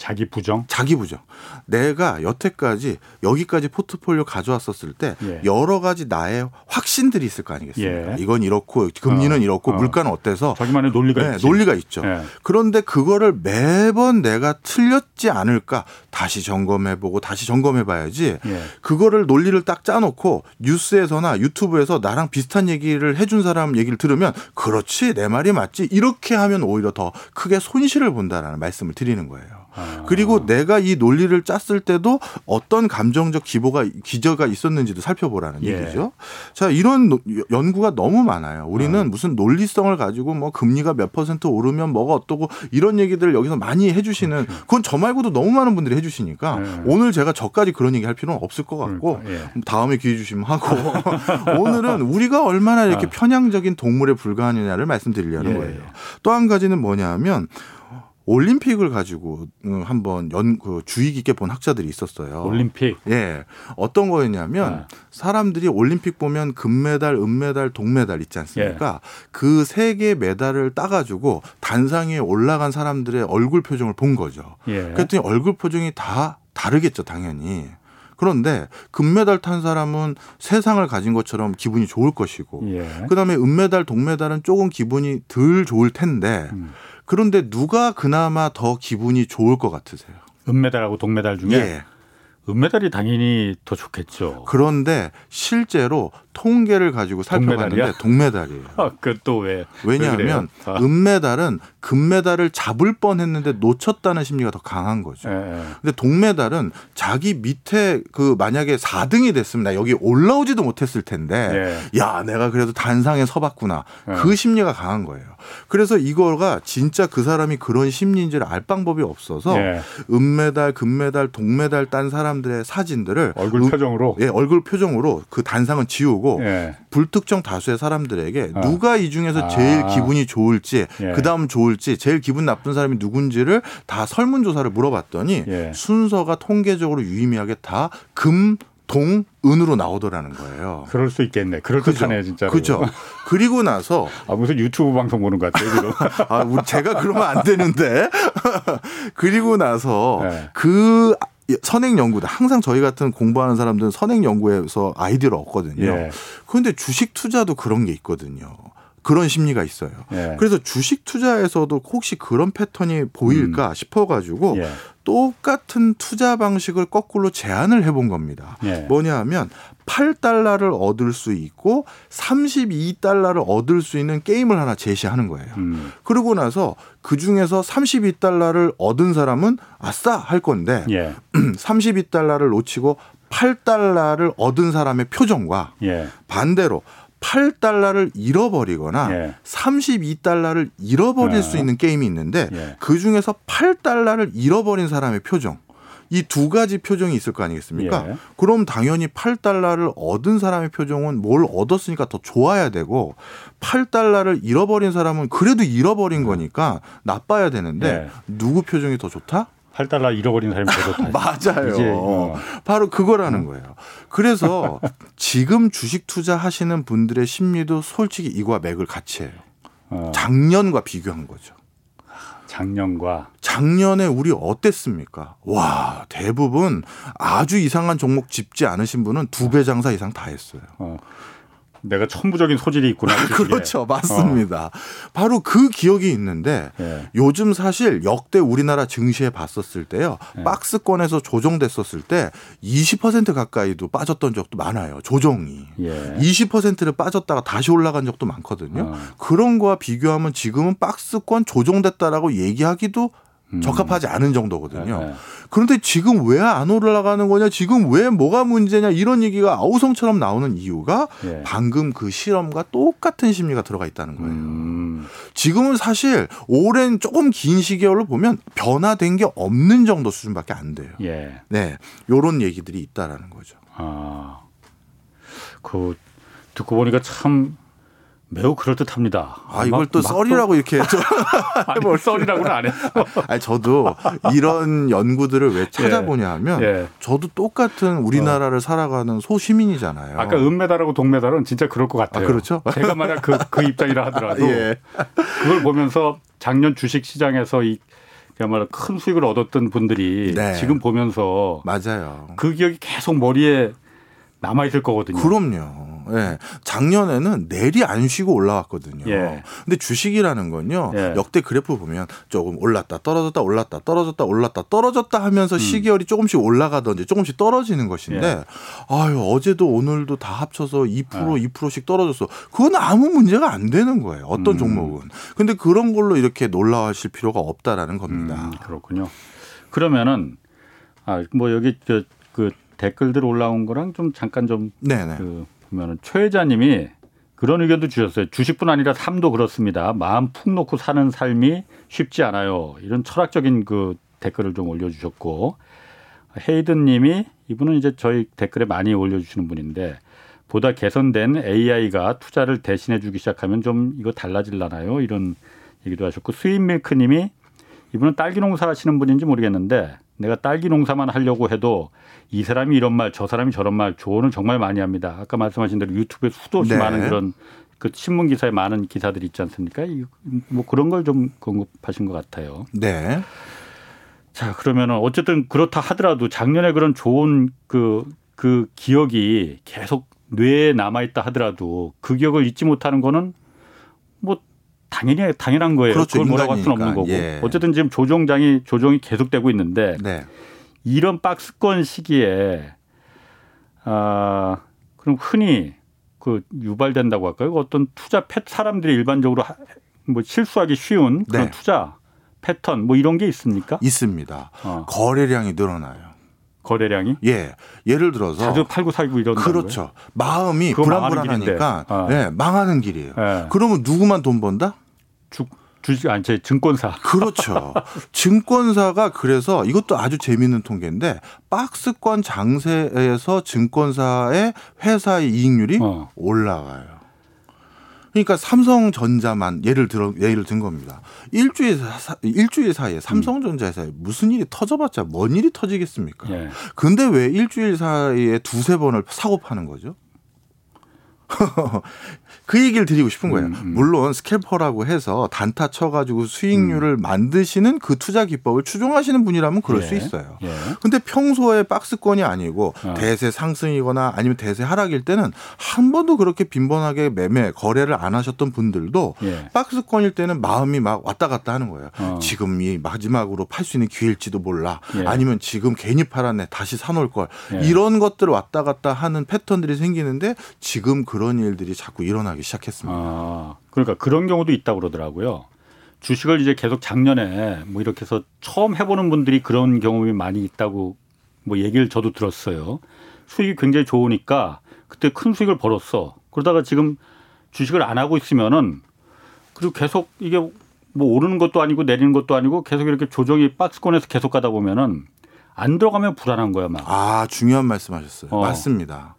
자기 부정? 자기 부정. 내가 여태까지 여기까지 포트폴리오 가져왔었을 때 예. 여러 가지 나의 확신들이 있을 거 아니겠습니까? 예. 이건 이렇고 금리는 어, 이렇고 어. 물가는 어때서 자기만의 논리가 네, 있지. 논리가 있죠. 예. 그런데 그거를 매번 내가 틀렸지 않을까 다시 점검해 보고 다시 점검해 봐야지. 예. 그거를 논리를 딱 짜놓고 뉴스에서나 유튜브에서 나랑 비슷한 얘기를 해준 사람 얘기를 들으면 그렇지 내 말이 맞지 이렇게 하면 오히려 더 크게 손실을 본다라는 말씀을 드리는 거예요. 아. 그리고 내가 이 논리를 짰을 때도 어떤 감정적 기보가 기저가 있었는지도 살펴보라는 예. 얘기죠. 자 이런 연구가 너무 많아요. 우리는 아. 무슨 논리성을 가지고 뭐 금리가 몇 퍼센트 오르면 뭐가 어떠고 이런 얘기들을 여기서 많이 해 주시는 그렇죠. 그건 저 말고도 너무 많은 분들이 해 주시니까 네. 오늘 제가 저까지 그런 얘기 할 필요는 없을 것 같고 그러니까, 예. 다음에 기회 주시면 하고 오늘은 우리가 얼마나 이렇게 아. 편향적인 동물에 불과하느냐를 말씀드리려는 예. 거예요. 또 한 가지는 뭐냐면 올림픽을 가지고 음, 한번 연 그 주의 깊게 본 학자들이 있었어요. 올림픽. 예. 어떤 거였냐면 네. 사람들이 올림픽 보면 금메달, 은메달, 동메달 있지 않습니까? 예. 그세 개 메달을 따 가지고 단상 위에 올라간 사람들의 얼굴 표정을 본 거죠. 예. 그랬더니 얼굴 표정이 다 다르겠죠, 당연히. 그런데 금메달 탄 사람은 세상을 가진 것처럼 기분이 좋을 것이고, 예. 그다음에 은메달, 동메달은 조금 기분이 덜 좋을 텐데. 음. 그런데 누가 그나마 더 기분이 좋을 것 같으세요? 은메달하고 동메달 중에 예. 은메달이 당연히 더 좋겠죠. 그런데 실제로 통계를 가지고 살펴봤는데 동메달이에요. 아, 그또 왜? 왜냐하면 왜 아. 은메달은 금메달을 잡을 뻔했는데 놓쳤다는 심리가 더 강한 거죠. 예, 예. 근데 동메달은 자기 밑에 그 만약에 4등이 됐습니다. 여기 올라오지도 못했을 텐데, 예. 야 내가 그래도 단상에 서봤구나. 예. 그 심리가 강한 거예요. 그래서 이거가 진짜 그 사람이 그런 심리인지를 알 방법이 없어서 예. 은메달, 금메달, 동메달 딴 사람들의 사진들을 얼굴 표정으로, 예, 얼굴 표정으로 그 단상은 지우고 보고 예. 불특정 다수의 사람들에게 어. 누가 이 중에서 제일 아. 기분이 좋을지 예. 그다음 좋을지 제일 기분 나쁜 사람이 누군지를 다 설문 조사를 물어봤더니 예. 순서가 통계적으로 유의미하게 다 금 동, 은으로 나오더라는 거예요. 그럴 수 있겠네. 그럴 듯하네 진짜. 그죠. 그리고 나서 아 무슨 유튜브 방송 보는 것 같아요. 지금. 아, 제가 그러면 안 되는데. 그리고 나서 네. 그 선행 연구들 항상 저희 같은 공부하는 사람들은 선행 연구에서 아이디어를 얻거든요. 예. 그런데 주식 투자도 그런 게 있거든요. 그런 심리가 있어요. 예. 그래서 주식 투자에서도 혹시 그런 패턴이 보일까 싶어가지고 예. 똑같은 투자 방식을 거꾸로 제안을 해본 겁니다. 예. 뭐냐 하면 8달러를 얻을 수 있고 32달러를 얻을 수 있는 게임을 하나 제시하는 거예요. 음. 그러고 나서 그 중에서 32달러를 얻은 사람은 아싸 할 건데 예. 32달러를 놓치고 8달러를 얻은 사람의 표정과 예. 반대로 8달러를 잃어버리거나 예. 32달러를 잃어버릴 아. 수 있는 게임이 있는데 예. 그 중에서 8달러를 잃어버린 사람의 표정 이 두 가지 표정이 있을 거 아니겠습니까? 예. 그럼 당연히 8달러를 얻은 사람의 표정은 뭘 얻었으니까 더 좋아야 되고 8달러를 잃어버린 사람은 그래도 잃어버린 거니까 나빠야 되는데 예. 누구 표정이 더 좋다? 8달러 잃어버린 사람이 더 좋다. 맞아요. 이제, 어. 바로 그거라는 거예요. 그래서 지금 주식 투자 하시는 분들의 심리도 솔직히 이거와 맥을 같이 해요. 어, 작년과 비교한 거죠. 작년과 작년에 우리 어땠습니까? 와, 대부분 아주 이상한 종목 짚지 않으신 분은 두 배 장사 이상 다 했어요. 어, 내가 천부적인 소질이 있구나. 그렇죠. 맞습니다. 바로 그 기억이 있는데 예. 요즘 사실 역대 우리나라 증시에 봤었을 때요. 네. 박스권에서 조정됐었을 때 20% 가까이도 빠졌던 적도 많아요. 조정이. 예. 20%를 빠졌다가 다시 올라간 적도 많거든요. 어. 그런 거와 비교하면 지금은 박스권 조정됐다라고 얘기하기도 음. 적합하지 않은 정도거든요. 예, 예. 그런데 지금 왜 안 올라가는 거냐? 지금 왜 뭐가 문제냐? 이런 얘기가 아우성처럼 나오는 이유가 예. 방금 그 실험과 똑같은 심리가 들어가 있다는 거예요. 음, 지금은 사실 오랜 조금 긴 시계열로 보면 변화된 게 없는 정도 수준밖에 안 돼요. 예. 네. 요런 얘기들이 있다라는 거죠. 아, 그 듣고 보니까 참 매우 그럴 듯합니다. 아, 이걸 또 썰이라고 이렇게 저 아니, 썰이라고는 안 했어. 아니 저도 이런 연구들을 왜 찾아보냐 하면 예. 저도 똑같은 우리나라를 살아가는 소시민이잖아요. 아까 은메달하고 동메달은 진짜 그럴 것 같아요. 아, 그렇죠? 제가 만약 그, 그 입장이라 하더라도 예. 그걸 보면서 작년 주식 시장에서 이 그야말로 큰 수익을 얻었던 분들이 네. 지금 보면서 맞아요. 그 기억이 계속 머리에 남아 있을 거거든요. 그럼요. 예. 작년에는 내리 안 쉬고 올라왔거든요. 예. 근데 주식이라는 건요. 예. 역대 그래프 보면 조금 올랐다 떨어졌다 올랐다 떨어졌다 올랐다 떨어졌다 하면서 시계열이 조금씩 올라가든지 조금씩 떨어지는 것인데 음. 예. 아유, 어제도 오늘도 다 합쳐서 2% 2%씩 떨어졌어. 그건 아무 문제가 안 되는 거예요. 어떤 음. 종목은. 근데 그런 걸로 이렇게 놀라워하실 필요가 없다라는 겁니다. 음, 그렇군요. 그러면은 아뭐 여기 저 그 댓글들 올라온 거랑 좀 잠깐 좀 네네. 그 보면은 최 회장님이 그런 의견도 주셨어요. 주식뿐 아니라 삶도 그렇습니다. 마음 푹 놓고 사는 삶이 쉽지 않아요. 이런 철학적인 그 댓글을 좀 올려주셨고 헤이든 님이 이분은 이제 저희 댓글에 많이 올려주시는 분인데 보다 개선된 AI가 투자를 대신해주기 시작하면 좀 이거 달라질라나요? 이런 얘기도 하셨고 스윗밀크 님이 이분은 딸기 농사 하시는 분인지 모르겠는데 내가 딸기 농사만 하려고 해도 이 사람이 이런 말, 저 사람이 저런 말 조언을 정말 많이 합니다. 아까 말씀하신 대로 유튜브에 수도 없이 네. 많은 그런 그 신문 기사에 많은 기사들이 있지 않습니까? 이- 뭐 그런 걸 좀 언급하신 것 같아요. 네. 자 그러면은 어쨌든 그렇다 하더라도 작년에 그런 좋은 그, 그 기억이 계속 뇌에 남아 있다 하더라도 그 기억을 잊지 못하는 거는 뭐 당연히 당연한 거예요. 그렇죠. 그걸 뭐라고 할 수는 없는. 거고. 예. 어쨌든 지금 조정장이 조정이 계속되고 있는데 네. 이런 박스권 시기에 아 그럼 흔히 그 유발된다고 할까요? 어떤 투자 패 사람들이 일반적으로 하- 뭐 실수하기 쉬운 그런 네. 투자 패턴 뭐 이런 게 있습니까? 있습니다. 어, 거래량이 늘어나요. 거래량이 예. 예를 들어서 자주 팔고 살고 이런 그렇죠. 마음이 그거 망하는 불안불안하니까. 어. 예, 망하는 길이에요. 예. 그러면 누구만 돈 번다? 주 주식 아니 제 증권사 그렇죠. 증권사가 그래서 이것도 아주 재미있는 통계인데 박스권 장세에서 증권사의 회사의 이익률이 어. 올라가요. 그러니까 삼성전자만 예를 들어 예를 든 겁니다. 일주일 사, 일주일 사이에 삼성전자에서 무슨 일이 터져봤자 뭔 일이 터지겠습니까? 예. 근데 왜 일주일 사이에 두세 번을 사고 파는 거죠? 그 얘기를 드리고 싶은 거예요. 음, 음. 물론 스캘퍼라고 해서 단타 쳐가지고 수익률을 만드시는 그 투자 기법을 추종하시는 분이라면 그럴 예. 수 있어요. 예. 근데 평소에 박스권이 아니고 어. 대세 상승이거나 아니면 대세 하락일 때는 한 번도 그렇게 빈번하게 매매 거래를 안 하셨던 분들도 예. 박스권일 때는 마음이 막 왔다 갔다 하는 거예요. 어. 지금이 마지막으로 팔 수 있는 기회일지도 몰라. 예. 아니면 지금 괜히 팔았네 다시 사놓을 걸. 예. 이런 것들을 왔다 갔다 하는 패턴들이 생기는데 지금 그런 일들이 자꾸 일어나기 시작했습니다. 아, 그러니까 그런 경우도 있다고 그러더라고요. 주식을 이제 계속 작년에 뭐 이렇게 해서 처음 해보는 분들이 그런 경험이 많이 있다고 뭐 얘기를 저도 들었어요. 수익이 굉장히 좋으니까 그때 큰 수익을 벌었어. 그러다가 지금 주식을 안 하고 있으면은 그리고 계속 이게 뭐 오르는 것도 아니고 내리는 것도 아니고 계속 이렇게 조정이 박스권에서 계속 가다 보면은 안 들어가면 불안한 거야 막. 아 중요한 말씀하셨어요. 어. 맞습니다.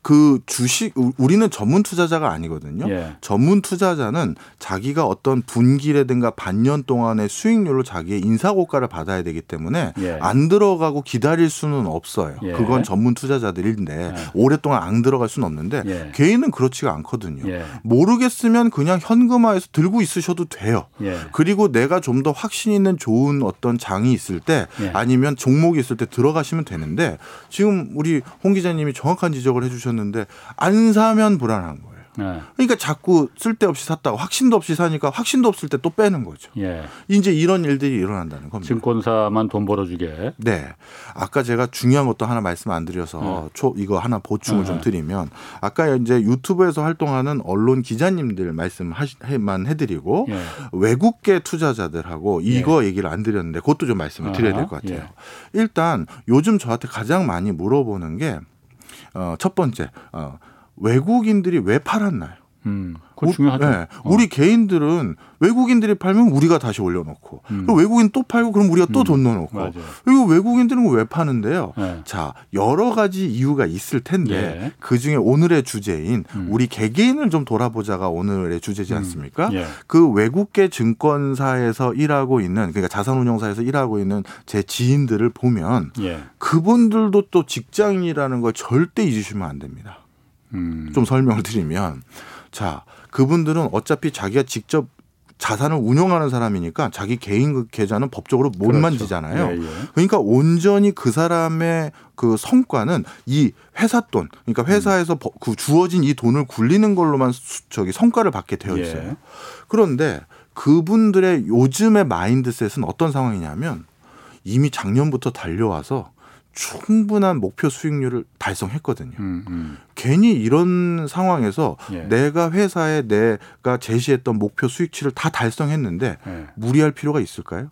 그 주식 우- 우리는 전문 투자자가 아니거든요. 예. 전문 투자자는 자기가 어떤 분기라든가 반년 동안의 수익률로 자기의 인사고가를 받아야 되기 때문에 예. 안 들어가고 기다릴 수는 없어요. 예. 그건 전문 투자자들인데 예. 오랫동안 안 들어갈 수는 없는데 예. 개인은 그렇지가 않거든요. 예. 모르겠으면 그냥 현금화해서 들고 있으셔도 돼요. 예. 그리고 내가 좀 더 확신 있는 좋은 어떤 장이 있을 때 예. 아니면 종목이 있을 때 들어가시면 되는데 지금 우리 홍 기자님이 정확한 지적을 해주셨 는데 안 사면 불안한 거예요. 예. 그러니까 자꾸 쓸데없이 샀다가 확신도 없이 사니까 확신도 없을 때 또 빼는 거죠. 예. 이제 이런 일들이 일어난다는 겁니다. 증권사만 돈 벌어주게. 네. 아까 제가 중요한 것도 하나 말씀 안 드려서 초 이거 하나 보충을 좀 네. 드리면 아까 이제 유튜브에서 활동하는 언론 기자님들 말씀만 해드리고 예. 외국계 투자자들하고 이거 얘기를 안 드렸는데 그것도 좀 말씀을 드려야 될 것 같아요. 일단 요즘 저한테 가장 많이 물어보는 게 어, 첫 번째 어, 외국인들이 왜 팔았나요? 음, 우- 중요하죠. 네. 우리 개인들은 외국인들이 팔면 우리가 다시 올려놓고 음. 그리고 외국인 또 팔고 그럼 우리가 또 음. 돈 넣어놓고 맞아요. 그리고 외국인들은 왜 파는데요? 네. 자 여러 가지 이유가 있을 텐데 예. 그 중에 오늘의 주제인 음. 우리 개개인을 좀 돌아보자가 오늘의 주제지 않습니까? 예. 그 외국계 증권사에서 일하고 있는 그러니까 자산운용사에서 일하고 있는 제 지인들을 보면 예. 그분들도 또 직장인이라는 걸 절대 잊으시면 안 됩니다. 음. 좀 설명을 드리면 자 그분들은 어차피 자기가 직접 자산을 운용하는 사람이니까 자기 개인 그 계좌는 법적으로 못 그렇죠. 만지잖아요. 예, 예. 그러니까 온전히 그 사람의 그 성과는 이 회사 돈, 그러니까 회사에서 버- 그 주어진 이 돈을 굴리는 걸로만 수- 저기 성과를 받게 되어 있어요. 예. 그런데 그분들의 요즘의 마인드셋은 어떤 상황이냐면 이미 작년부터 달려와서 충분한 목표 수익률을 달성했거든요. 음, 음. 괜히 이런 상황에서 예. 내가 회사에 내가 제시했던 목표 수익치를 다 달성했는데 예. 무리할 필요가 있을까요?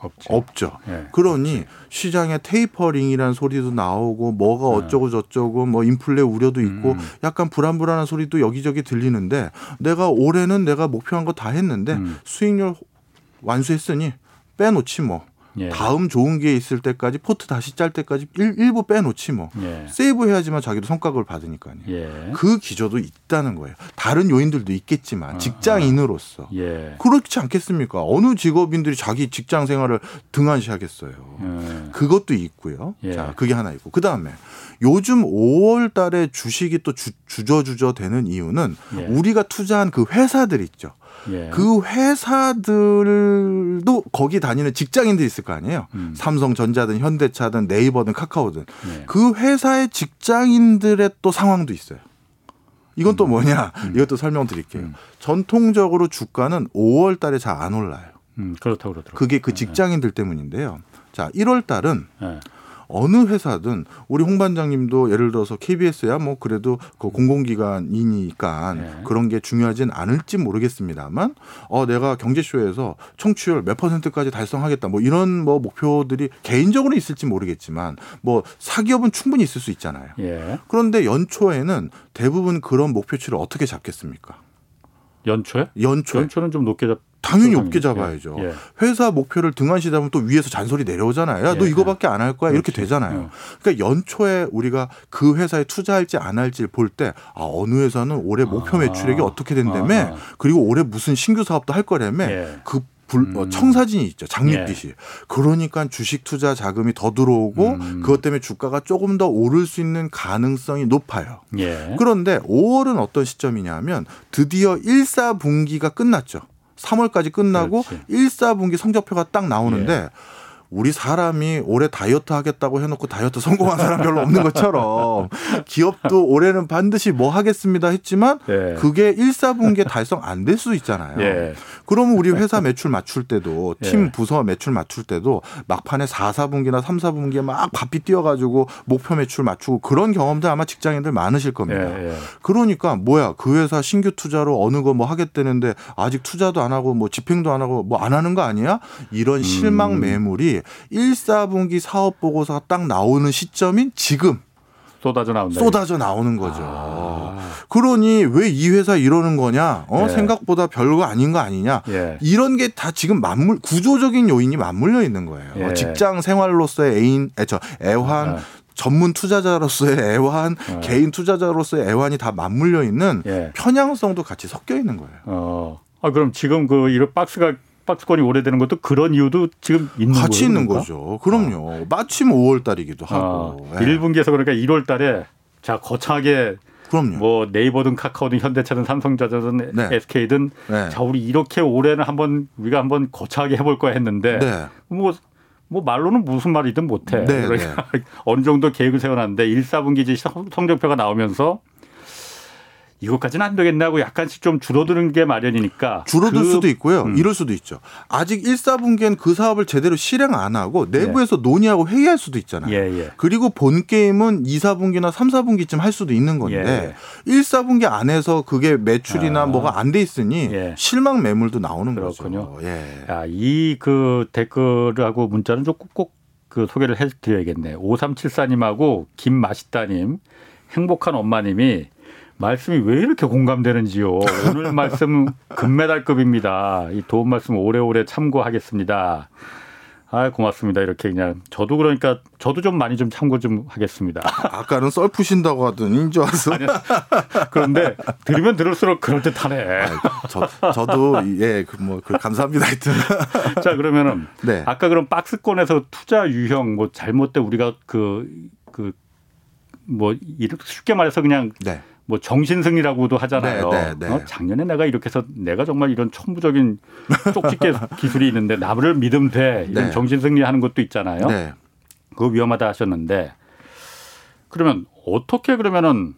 없죠. 없죠. 예. 그러니 시장에 테이퍼링이라는 소리도 나오고 뭐가 네. 어쩌고 저쩌고 뭐 인플레 우려도 있고 음. 약간 불안불안한 소리도 여기저기 들리는데 내가 올해는 내가 목표한 거 다 했는데 음. 수익률 완수했으니 빼놓지 뭐. 예. 다음 좋은 기회 있을 때까지 포트 다시 짤 때까지 일, 일부 빼놓지 뭐. 예. 세이브 해야지만 자기도 성과급을 받으니까요. 예. 그 기저도 있다는 거예요. 다른 요인들도 있겠지만 아, 직장인으로서 예. 그렇지 않겠습니까? 어느 직업인들이 자기 직장 생활을 등한시하겠어요. 예. 그것도 있고요. 예. 자, 그게 하나 있고. 그 다음에 요즘 5월 달에 주식이 또 주, 주저주저 되는 이유는 예. 우리가 투자한 그 회사들 있죠. 예. 그 회사들도 거기 다니는 직장인들이 있을 거 아니에요. 음. 삼성전자든 현대차든 네이버든 카카오든 예. 그 회사의 직장인들의 또 상황도 있어요. 이건 또 뭐냐? 이것도 설명드릴게요. 음. 전통적으로 주가는 5월 달에 잘 안 올라요. 음, 그렇다고 그러더라고요. 그게 그 직장인들 때문인데요. 자, 1월 달은 예. 어느 회사든 우리 홍 반장님도 예를 들어서 KBS야 뭐 그래도 그 공공기관이니까 네. 그런 게 중요하진 않을지 모르겠습니다만 어 내가 경제쇼에서 청취율 몇 퍼센트까지 달성하겠다 뭐 이런 뭐 목표들이 개인적으로 있을지 모르겠지만 뭐 사기업은 충분히 있을 수 있잖아요. 예. 그런데 연초에는 대부분 그런 목표치를 어떻게 잡겠습니까? 연초에? 연초에 연초는 좀 높게 잡. 당연히. 높게 잡아야죠. 예, 예. 회사 목표를 등한시다 보면 또 위에서 잔소리 내려오잖아요. 야, 너 예. 이거밖에 안 할 거야. 이렇게. 되잖아요. 어. 그러니까 연초에 우리가 그 회사에 투자할지 안 할지를 볼때 아, 어느 회사는 올해 목표 아. 매출액이 어떻게 된다며 아, 아. 그리고 올해 무슨 신규 사업도 할 거라며 예. 그 불, 어, 음. 청사진이 있죠. 장밋빛이. 그러니까 주식 투자 자금이 더 들어오고 음. 그것 때문에 주가가 조금 더 오를 수 있는 가능성이 높아요. 예. 그런데 5월은 어떤 시점이냐면 드디어 1사분기가 끝났죠. 3월까지 끝나고 그렇지. 1사분기 성적표가 딱 나오는데 우리 사람이 올해 다이어트 하겠다고 해놓고 다이어트 성공한 사람 별로 없는 것처럼 기업도 올해는 반드시 뭐 하겠습니다 했지만 예. 그게 1사분기에 달성 안 될 수 있잖아요. 예. 그러면 우리 회사 매출 맞출 때도 팀 예. 부서 매출 맞출 때도 막판에 4, 4분기나 3, 4분기에 막 바삐 뛰어가지고 목표 매출 맞추고 그런 경험도 아마 직장인들 많으실 겁니다. 예, 예. 그러니까 뭐야 그 회사 신규 투자로 어느 거 뭐 하겠다는데 아직 투자도 안 하고 뭐 집행도 안 하고 뭐 안 하는 거 아니야? 이런 실망 음. 매물이 1, 4분기 사업 보고서가 딱 나오는 시점인 지금 쏟아져 나온다. 쏟아져 나오는 거죠. 아. 그러니 왜 이 회사 이러는 거냐? 어 예. 생각보다 별거 아닌 거 아니냐? 예. 이런 게 다 지금 맞물 구조적인 요인이 맞물려 있는 거예요. 예. 직장 생활로서의 애인, 에, 저 애환, 아. 전문 투자자로서의 애환, 아. 개인 투자자로서의 애환이 다 맞물려 있는 예. 편향성도 같이 섞여 있는 거예요. 어. 아 그럼 지금 그 이런 박스가 박스권이 오래되는 것도 그런 이유도 지금 있는 거예요. 같이 있는 그러니까? 거죠. 그럼요. 마침 5월 달이기도 아, 하고. 예. 1분기에서 그러니까 1월 달에 자 거창하게 그럼요. 뭐 네이버든 카카오든 현대차든 삼성전자든 네. SK든 네. 자 우리 이렇게 올해는 한번 우리가 한번 거창하게 해볼 거야 했는데 네. 뭐, 뭐 말로는 무슨 말이든 못해. 네, 그러니까 어느 정도 계획을 세워놨는데 1, 4분기 이제 성- 성적표가 나오면서 이것까지는 안 되겠네 하고 약간씩 좀 줄어드는 게 마련이니까. 줄어들 그- 수도 있고요. 음. 이럴 수도 있죠. 아직 1, 4분기엔 그 사업을 제대로 실행 안 하고 내부에서 논의하고 회의할 수도 있잖아요. 예, 예. 그리고 본 게임은 2, 4분기나 3, 4분기쯤 할 수도 있는 건데 1, 4분기 안에서 그게 매출이나 아. 뭐가 안 돼 있으니 예. 실망 매물도 나오는 그렇군요. 거죠. 예. 야, 이 그 댓글하고 문자는 좀꼭그 소개를 해 드려야겠네. 5374님하고 김마시다님, 행복한 엄마님이 말씀이 왜 이렇게 공감되는지요. 오늘 말씀 금메달급입니다. 이 도움 말씀 오래오래 참고하겠습니다. 아, 고맙습니다. 이렇게 그냥 저도 그러니까 저도 좀 많이 좀 참고 좀 하겠습니다. 아까는 썰 푸신다고 하더니 이제 와서 그런데 들으면 들을수록 그럴 듯하네. 저, 저도 예, 그 뭐, 그 감사합니다. 하여튼. 자 그러면은 네. 아까 그런 박스권에서 투자 유형 뭐 잘못된 우리가 그 그 뭐 이렇게 쉽게 말해서 그냥 네. 뭐 정신승리라고도 하잖아요. 네, 네, 네. 어? 작년에 내가 이렇게 해서 내가 정말 이런 천부적인 쪽집게 기술이 있는데 나를 믿으면 돼 이런 네. 정신승리 하는 것도 있잖아요. 네. 그거 위험하다 하셨는데 그러면 어떻게 그러면은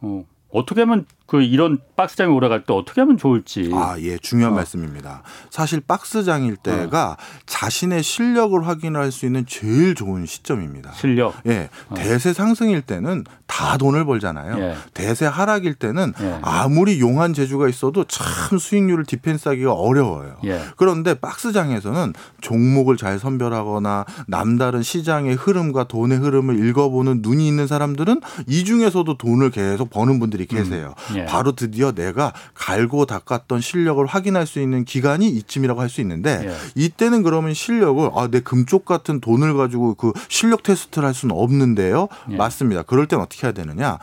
어, 어떻게 하면 그 이런 박스장에 오래 때 어떻게 하면 좋을지. 아, 예, 중요한 어. 말씀입니다. 사실 박스장일 때가 자신의 실력을 확인할 수 있는 제일 좋은 시점입니다. 실력. 예, 대세 상승일 때는 다 돈을 벌잖아요. 어. 예. 대세 하락일 때는 예. 아무리 용한 재주가 있어도 참 수익률을 디펜스하기가 어려워요. 예. 그런데 박스장에서는 종목을 잘 선별하거나 남다른 시장의 흐름과 돈의 흐름을 읽어보는 눈이 있는 사람들은 이 중에서도 돈을 계속 버는 분들이 계세요. 예. 바로 드디어 내가 갈고 닦았던 실력을 확인할 수 있는 기간이 이쯤이라고 할 수 있는데 예. 이때는 그러면 실력을 아, 내 금쪽 같은 돈을 가지고 그 실력 테스트를 할 수는 없는데요. 예. 맞습니다. 그럴 땐 어떻게 해야 되느냐?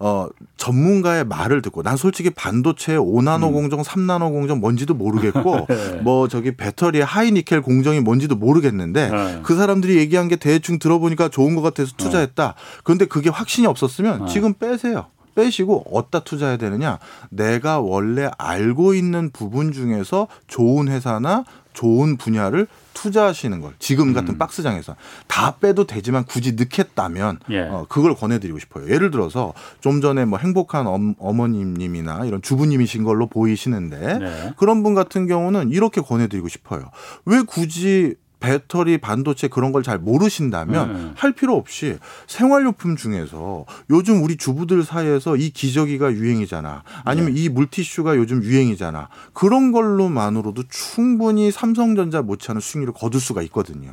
어, 전문가의 말을 듣고 난 솔직히 반도체 5나노 공정, 3나노 공정 뭔지도 모르겠고 음. 네. 뭐 저기 배터리의 하이니켈 공정이 뭔지도 모르겠는데 네. 그 사람들이 얘기한 게 대충 들어보니까 좋은 것 같아서 투자했다. 그런데 그게 확신이 없었으면 네. 지금 빼세요. 빼시고 어디다 투자해야 되느냐? 내가 원래 알고 있는 부분 중에서 좋은 회사나 좋은 분야를 투자하시는 걸 지금 같은 음. 박스장에서 다 빼도 되지만 굳이 넣겠다면 예. 어, 그걸 권해드리고 싶어요. 예를 들어서 좀 전에 뭐 행복한 엄, 어머님님이나 이런 주부님이신 걸로 보이시는데 네. 그런 분 같은 경우는 이렇게 권해드리고 싶어요. 왜 굳이 배터리, 반도체 그런 걸 잘 모르신다면 네. 할 필요 없이 생활용품 중에서 요즘 우리 주부들 사이에서 이 기저귀가 유행이잖아. 아니면 네. 이 물티슈가 요즘 유행이잖아. 그런 걸로만으로도 충분히 삼성전자 못지않은 수익률을 거둘 수가 있거든요.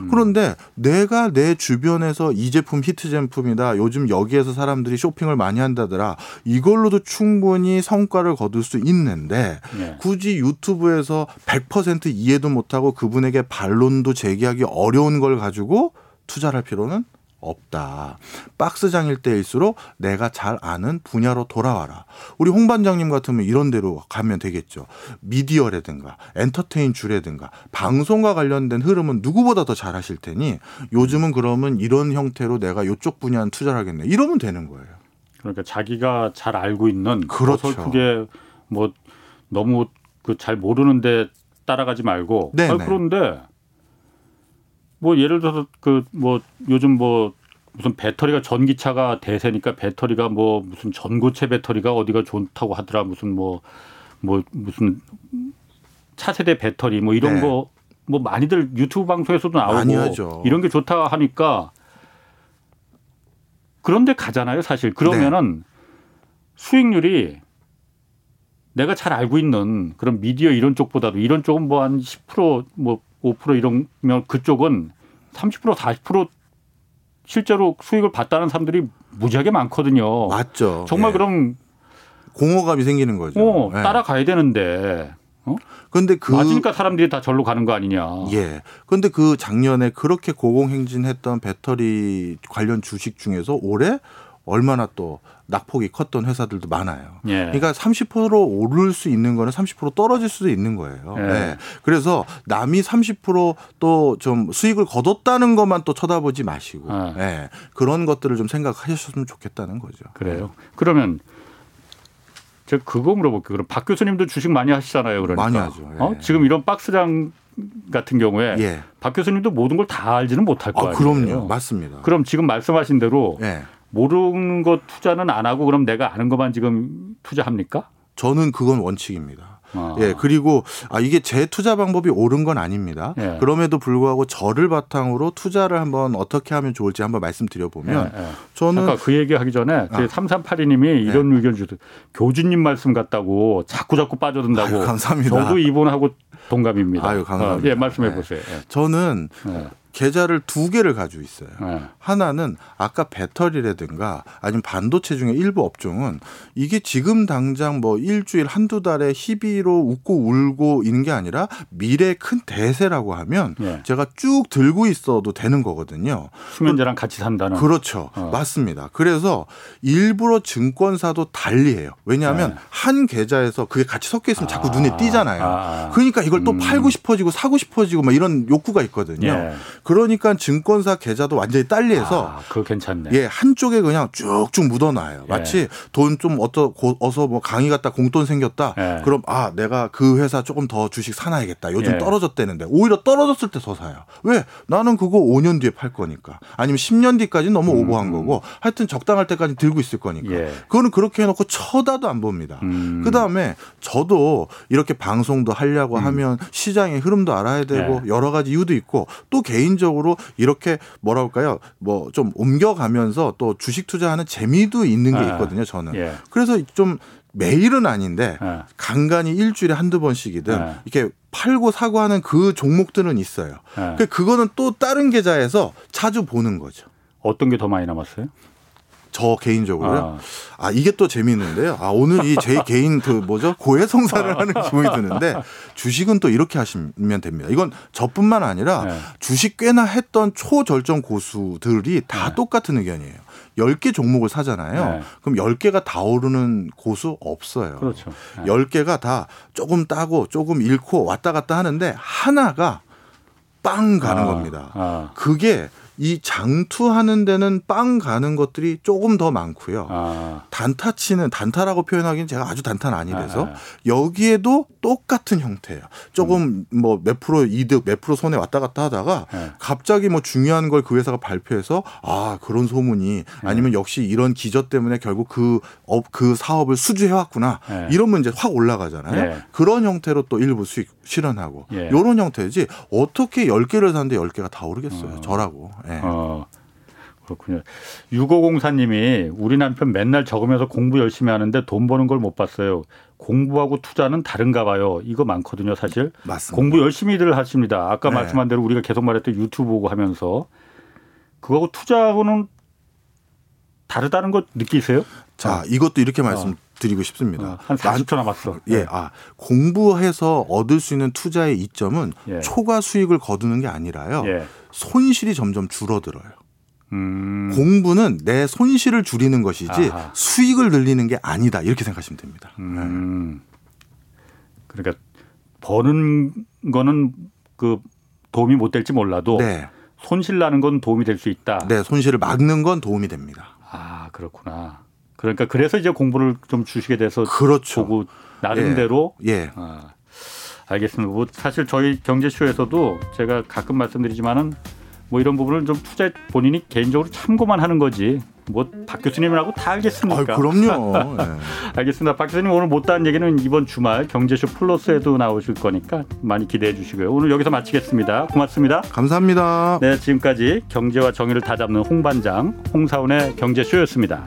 음. 그런데 내가 내 주변에서 이 제품 히트 제품이다. 요즘 여기에서 사람들이 쇼핑을 많이 한다더라. 이걸로도 충분히 성과를 거둘 수 있는데 네. 굳이 유튜브에서 100% 이해도 못하고 그분에게 반론도 제기하기 어려운 걸 가지고 투자할 필요는 없다. 박스장일 때일수록 내가 잘 아는 분야로 돌아와라. 우리 홍 반장님 같으면 이런 데로 가면 되겠죠. 미디어라든가 엔터테인 주라든가 방송과 관련된 흐름은 누구보다 더 잘 하실 테니 요즘은 그러면 이런 형태로 내가 이쪽 분야는 투자를 하겠네. 이러면 되는 거예요. 그러니까 자기가 잘 알고 있는 그렇죠. 어설프게 뭐 너무 그 잘 모르는데 따라가지 말고 아, 그런데 뭐 예를 들어서 그 뭐 요즘 뭐 무슨 배터리가 전기차가 대세니까 배터리가 뭐 무슨 전고체 배터리가 어디가 좋다고 하더라 무슨 뭐뭐 뭐 무슨 차세대 배터리 뭐 이런 네. 거뭐 많이들 유튜브 방송에서도 나오고 이런 게 좋다 하니까 그런데 가잖아요 사실 그러면은 네. 수익률이 내가 잘 알고 있는 그런 미디어 이런 쪽보다도 이런 쪽은 뭐 한 10%뭐 5% 이러면 그쪽은 30% 40% 실제로 수익을 봤다는 사람들이 무지하게 많거든요. 맞죠. 정말 예. 그럼 공허감이 생기는 거죠. 어, 예. 따라가야 되는데. 어? 근데 그 맞으니까 사람들이 다 절로 가는 거 아니냐. 예. 근데 그 작년에 그렇게 고공행진했던 배터리 관련 주식 중에서 올해 얼마나 또 낙폭이 컸던 회사들도 많아요. 예. 그러니까 30% 오를 수 있는 거는 30% 떨어질 수도 있는 거예요. 예. 네. 그래서 남이 30%또 좀 수익을 거뒀다는 것만 또 쳐다보지 마시고 예. 예. 그런 것들을 좀 생각하셨으면 좋겠다는 거죠. 그래요. 그러면 제가 그거 물어볼게요. 그럼 박 교수님도 주식 많이 하시잖아요. 그러니까. 많이 하죠. 예. 어? 지금 이런 박스장 같은 경우에 예. 박 교수님도 모든 걸 다 알지는 못할 아, 거예요. 그럼요. 맞습니다. 그럼 지금 말씀하신 대로 예. 모르는 것 투자는 안 하고 그럼 내가 아는 것만 지금 투자합니까? 저는 그건 원칙입니다. 아. 예, 그리고 아 이게 제 투자 방법이 옳은 건 아닙니다. 예. 그럼에도 불구하고 저를 바탕으로 투자를 한번 어떻게 하면 좋을지 한번 말씀드려 보면 예, 예. 저는 아까 그 얘기 하기 전에 그 아. 3382님이 이런 예. 의견 주세요. 교주님 말씀 같다고 자꾸 자꾸 빠져든다고. 아유, 감사합니다. 저도 이분하고 동감입니다. 아유, 감사합니다. 어, 예, 말씀해 네. 보세요. 저는 계좌를 두 개를 가지고 있어요. 네. 하나는 아까 배터리라든가 아니면 반도체 중에 일부 업종은 이게 지금 당장 뭐 일주일 한두 달에 희비로 웃고 울고 있는 게 아니라 미래 큰 대세라고 하면 네. 제가 쭉 들고 있어도 되는 거거든요. 수면제랑 같이 산다는. 그렇죠. 어. 맞습니다. 그래서 일부러 증권사도 달리해요. 왜냐하면 네. 한 계좌에서 그게 같이 섞여 있으면 자꾸 아. 눈에 띄잖아요. 아. 그러니까 이걸 또 음. 팔고 싶어지고 사고 싶어지고 막 이런 욕구가 있거든요. 예. 그러니까 증권사 계좌도 완전히 딸리해서 아, 그거 괜찮네. 예, 한쪽에 그냥 쭉쭉 묻어놔요. 예. 마치 돈좀 어떠 어서 뭐 강의 갔다 공돈 생겼다. 예. 그럼 아 내가 그 회사 조금 더 주식 사놔야겠다. 요즘 예. 떨어졌대는데 오히려 떨어졌을 때더 사요. 왜? 나는 그거 5년 뒤에 팔 거니까. 아니면 10년 뒤까지 너무 음. 오버한 거고 하여튼 적당할 때까지 들고 있을 거니까. 예. 그거는 그렇게 해놓고 쳐다도 안 봅니다. 음. 그 다음에 저도 이렇게 방송도 하려고 음. 하면 시장의 흐름도 알아야 되고 예. 여러 가지 이유도 있고 또 개인 적으로 이렇게 뭐라 할까요? 뭐 좀 옮겨가면서 또 주식 투자하는 재미도 있는 게 아, 있거든요. 저는. 예. 그래서 좀 매일은 아닌데 예. 간간히 일주일에 한두 번씩이든 예. 이렇게 팔고 사고 하는 그 종목들은 있어요. 그 그거는 또 다른 계좌에서 자주 보는 거죠. 어떤 게 더 많이 남았어요? 저 개인적으로요. 아, 아 이게 또 재미있는데요. 아 오늘 이 제 개인 그 뭐죠 고해성사를 하는 기분이 드는데 주식은 또 이렇게 하시면 됩니다. 이건 저뿐만 아니라 네. 주식 꽤나 했던 초절정 고수들이 다 네. 똑같은 의견이에요. 10개 종목을 사잖아요. 네. 그럼 10개가 다 오르는 고수 없어요. 그렇죠. 네. 10개가 다 조금 따고 조금 잃고 왔다 갔다 하는데 하나가 빵 가는 아, 겁니다. 아. 그게 이 장투하는 데는 빵 가는 것들이 조금 더 많고요. 아. 단타 치는 단타라고 표현하기는 제가 아주 단타는 아니라서 아, 아. 여기에도 똑같은 형태예요. 조금 음. 뭐몇 프로 이득, 몇 프로 손에 왔다 갔다 하다가 네. 갑자기 뭐 중요한 걸 그 회사가 발표해서 아 그런 소문이 네. 아니면 역시 이런 기저 때문에 결국 그, 업, 그 사업을 수주해 왔구나 네. 이런 문제 확 올라가잖아요. 네. 그런 형태로 또 일부 수익 실현하고 예. 이런 형태지 어떻게 10개를 샀는데 10개가 다 오르겠어요. 어. 저라고. 예. 어. 그렇군요. 6504님이 우리 남편 맨날 적으면서 공부 열심히 하는데 돈 버는 걸 못 봤어요. 공부하고 투자는 다른가 봐요. 이거 많거든요, 사실. 맞습니다. 공부 열심히들 하십니다. 아까 네. 말씀한 대로 우리가 계속 말했던 유튜브 보고 하면서 그거하고 투자하고는 다르다는 거 느끼세요? 자, 이것도 이렇게 말씀 드리고 싶습니다. 어, 한 40초 남았어. 예, 아 공부해서 얻을 수 있는 투자의 이점은 예. 초과 수익을 거두는 게 아니라요. 예. 손실이 점점 줄어들어요. 음. 공부는 내 손실을 줄이는 것이지 아하. 수익을 늘리는 게 아니다. 이렇게 생각하시면 됩니다. 음. 그러니까 버는 거는 그 도움이 못 될지 몰라도 네. 손실 나는 건 도움이 될 수 있다. 네, 손실을 막는 건 도움이 됩니다. 아 그렇구나. 그러니까 그래서 이제 공부를 좀 주시게 돼서 그렇죠. 보고 나름대로 예. 아, 알겠습니다. 뭐 사실 저희 경제쇼에서도 제가 가끔 말씀드리지만은 뭐 이런 부분을 좀 투자 본인이 개인적으로 참고만 하는 거지. 뭐 박 교수님이라고 다 아, 알겠습니까? 그럼요. 예. 알겠습니다. 박 교수님 오늘 못다한 얘기는 이번 주말 경제쇼 플러스에도 나오실 거니까 많이 기대해 주시고요. 오늘 여기서 마치겠습니다. 고맙습니다. 감사합니다. 네, 지금까지 경제와 정의를 다잡는 홍반장 홍사원의 경제쇼였습니다.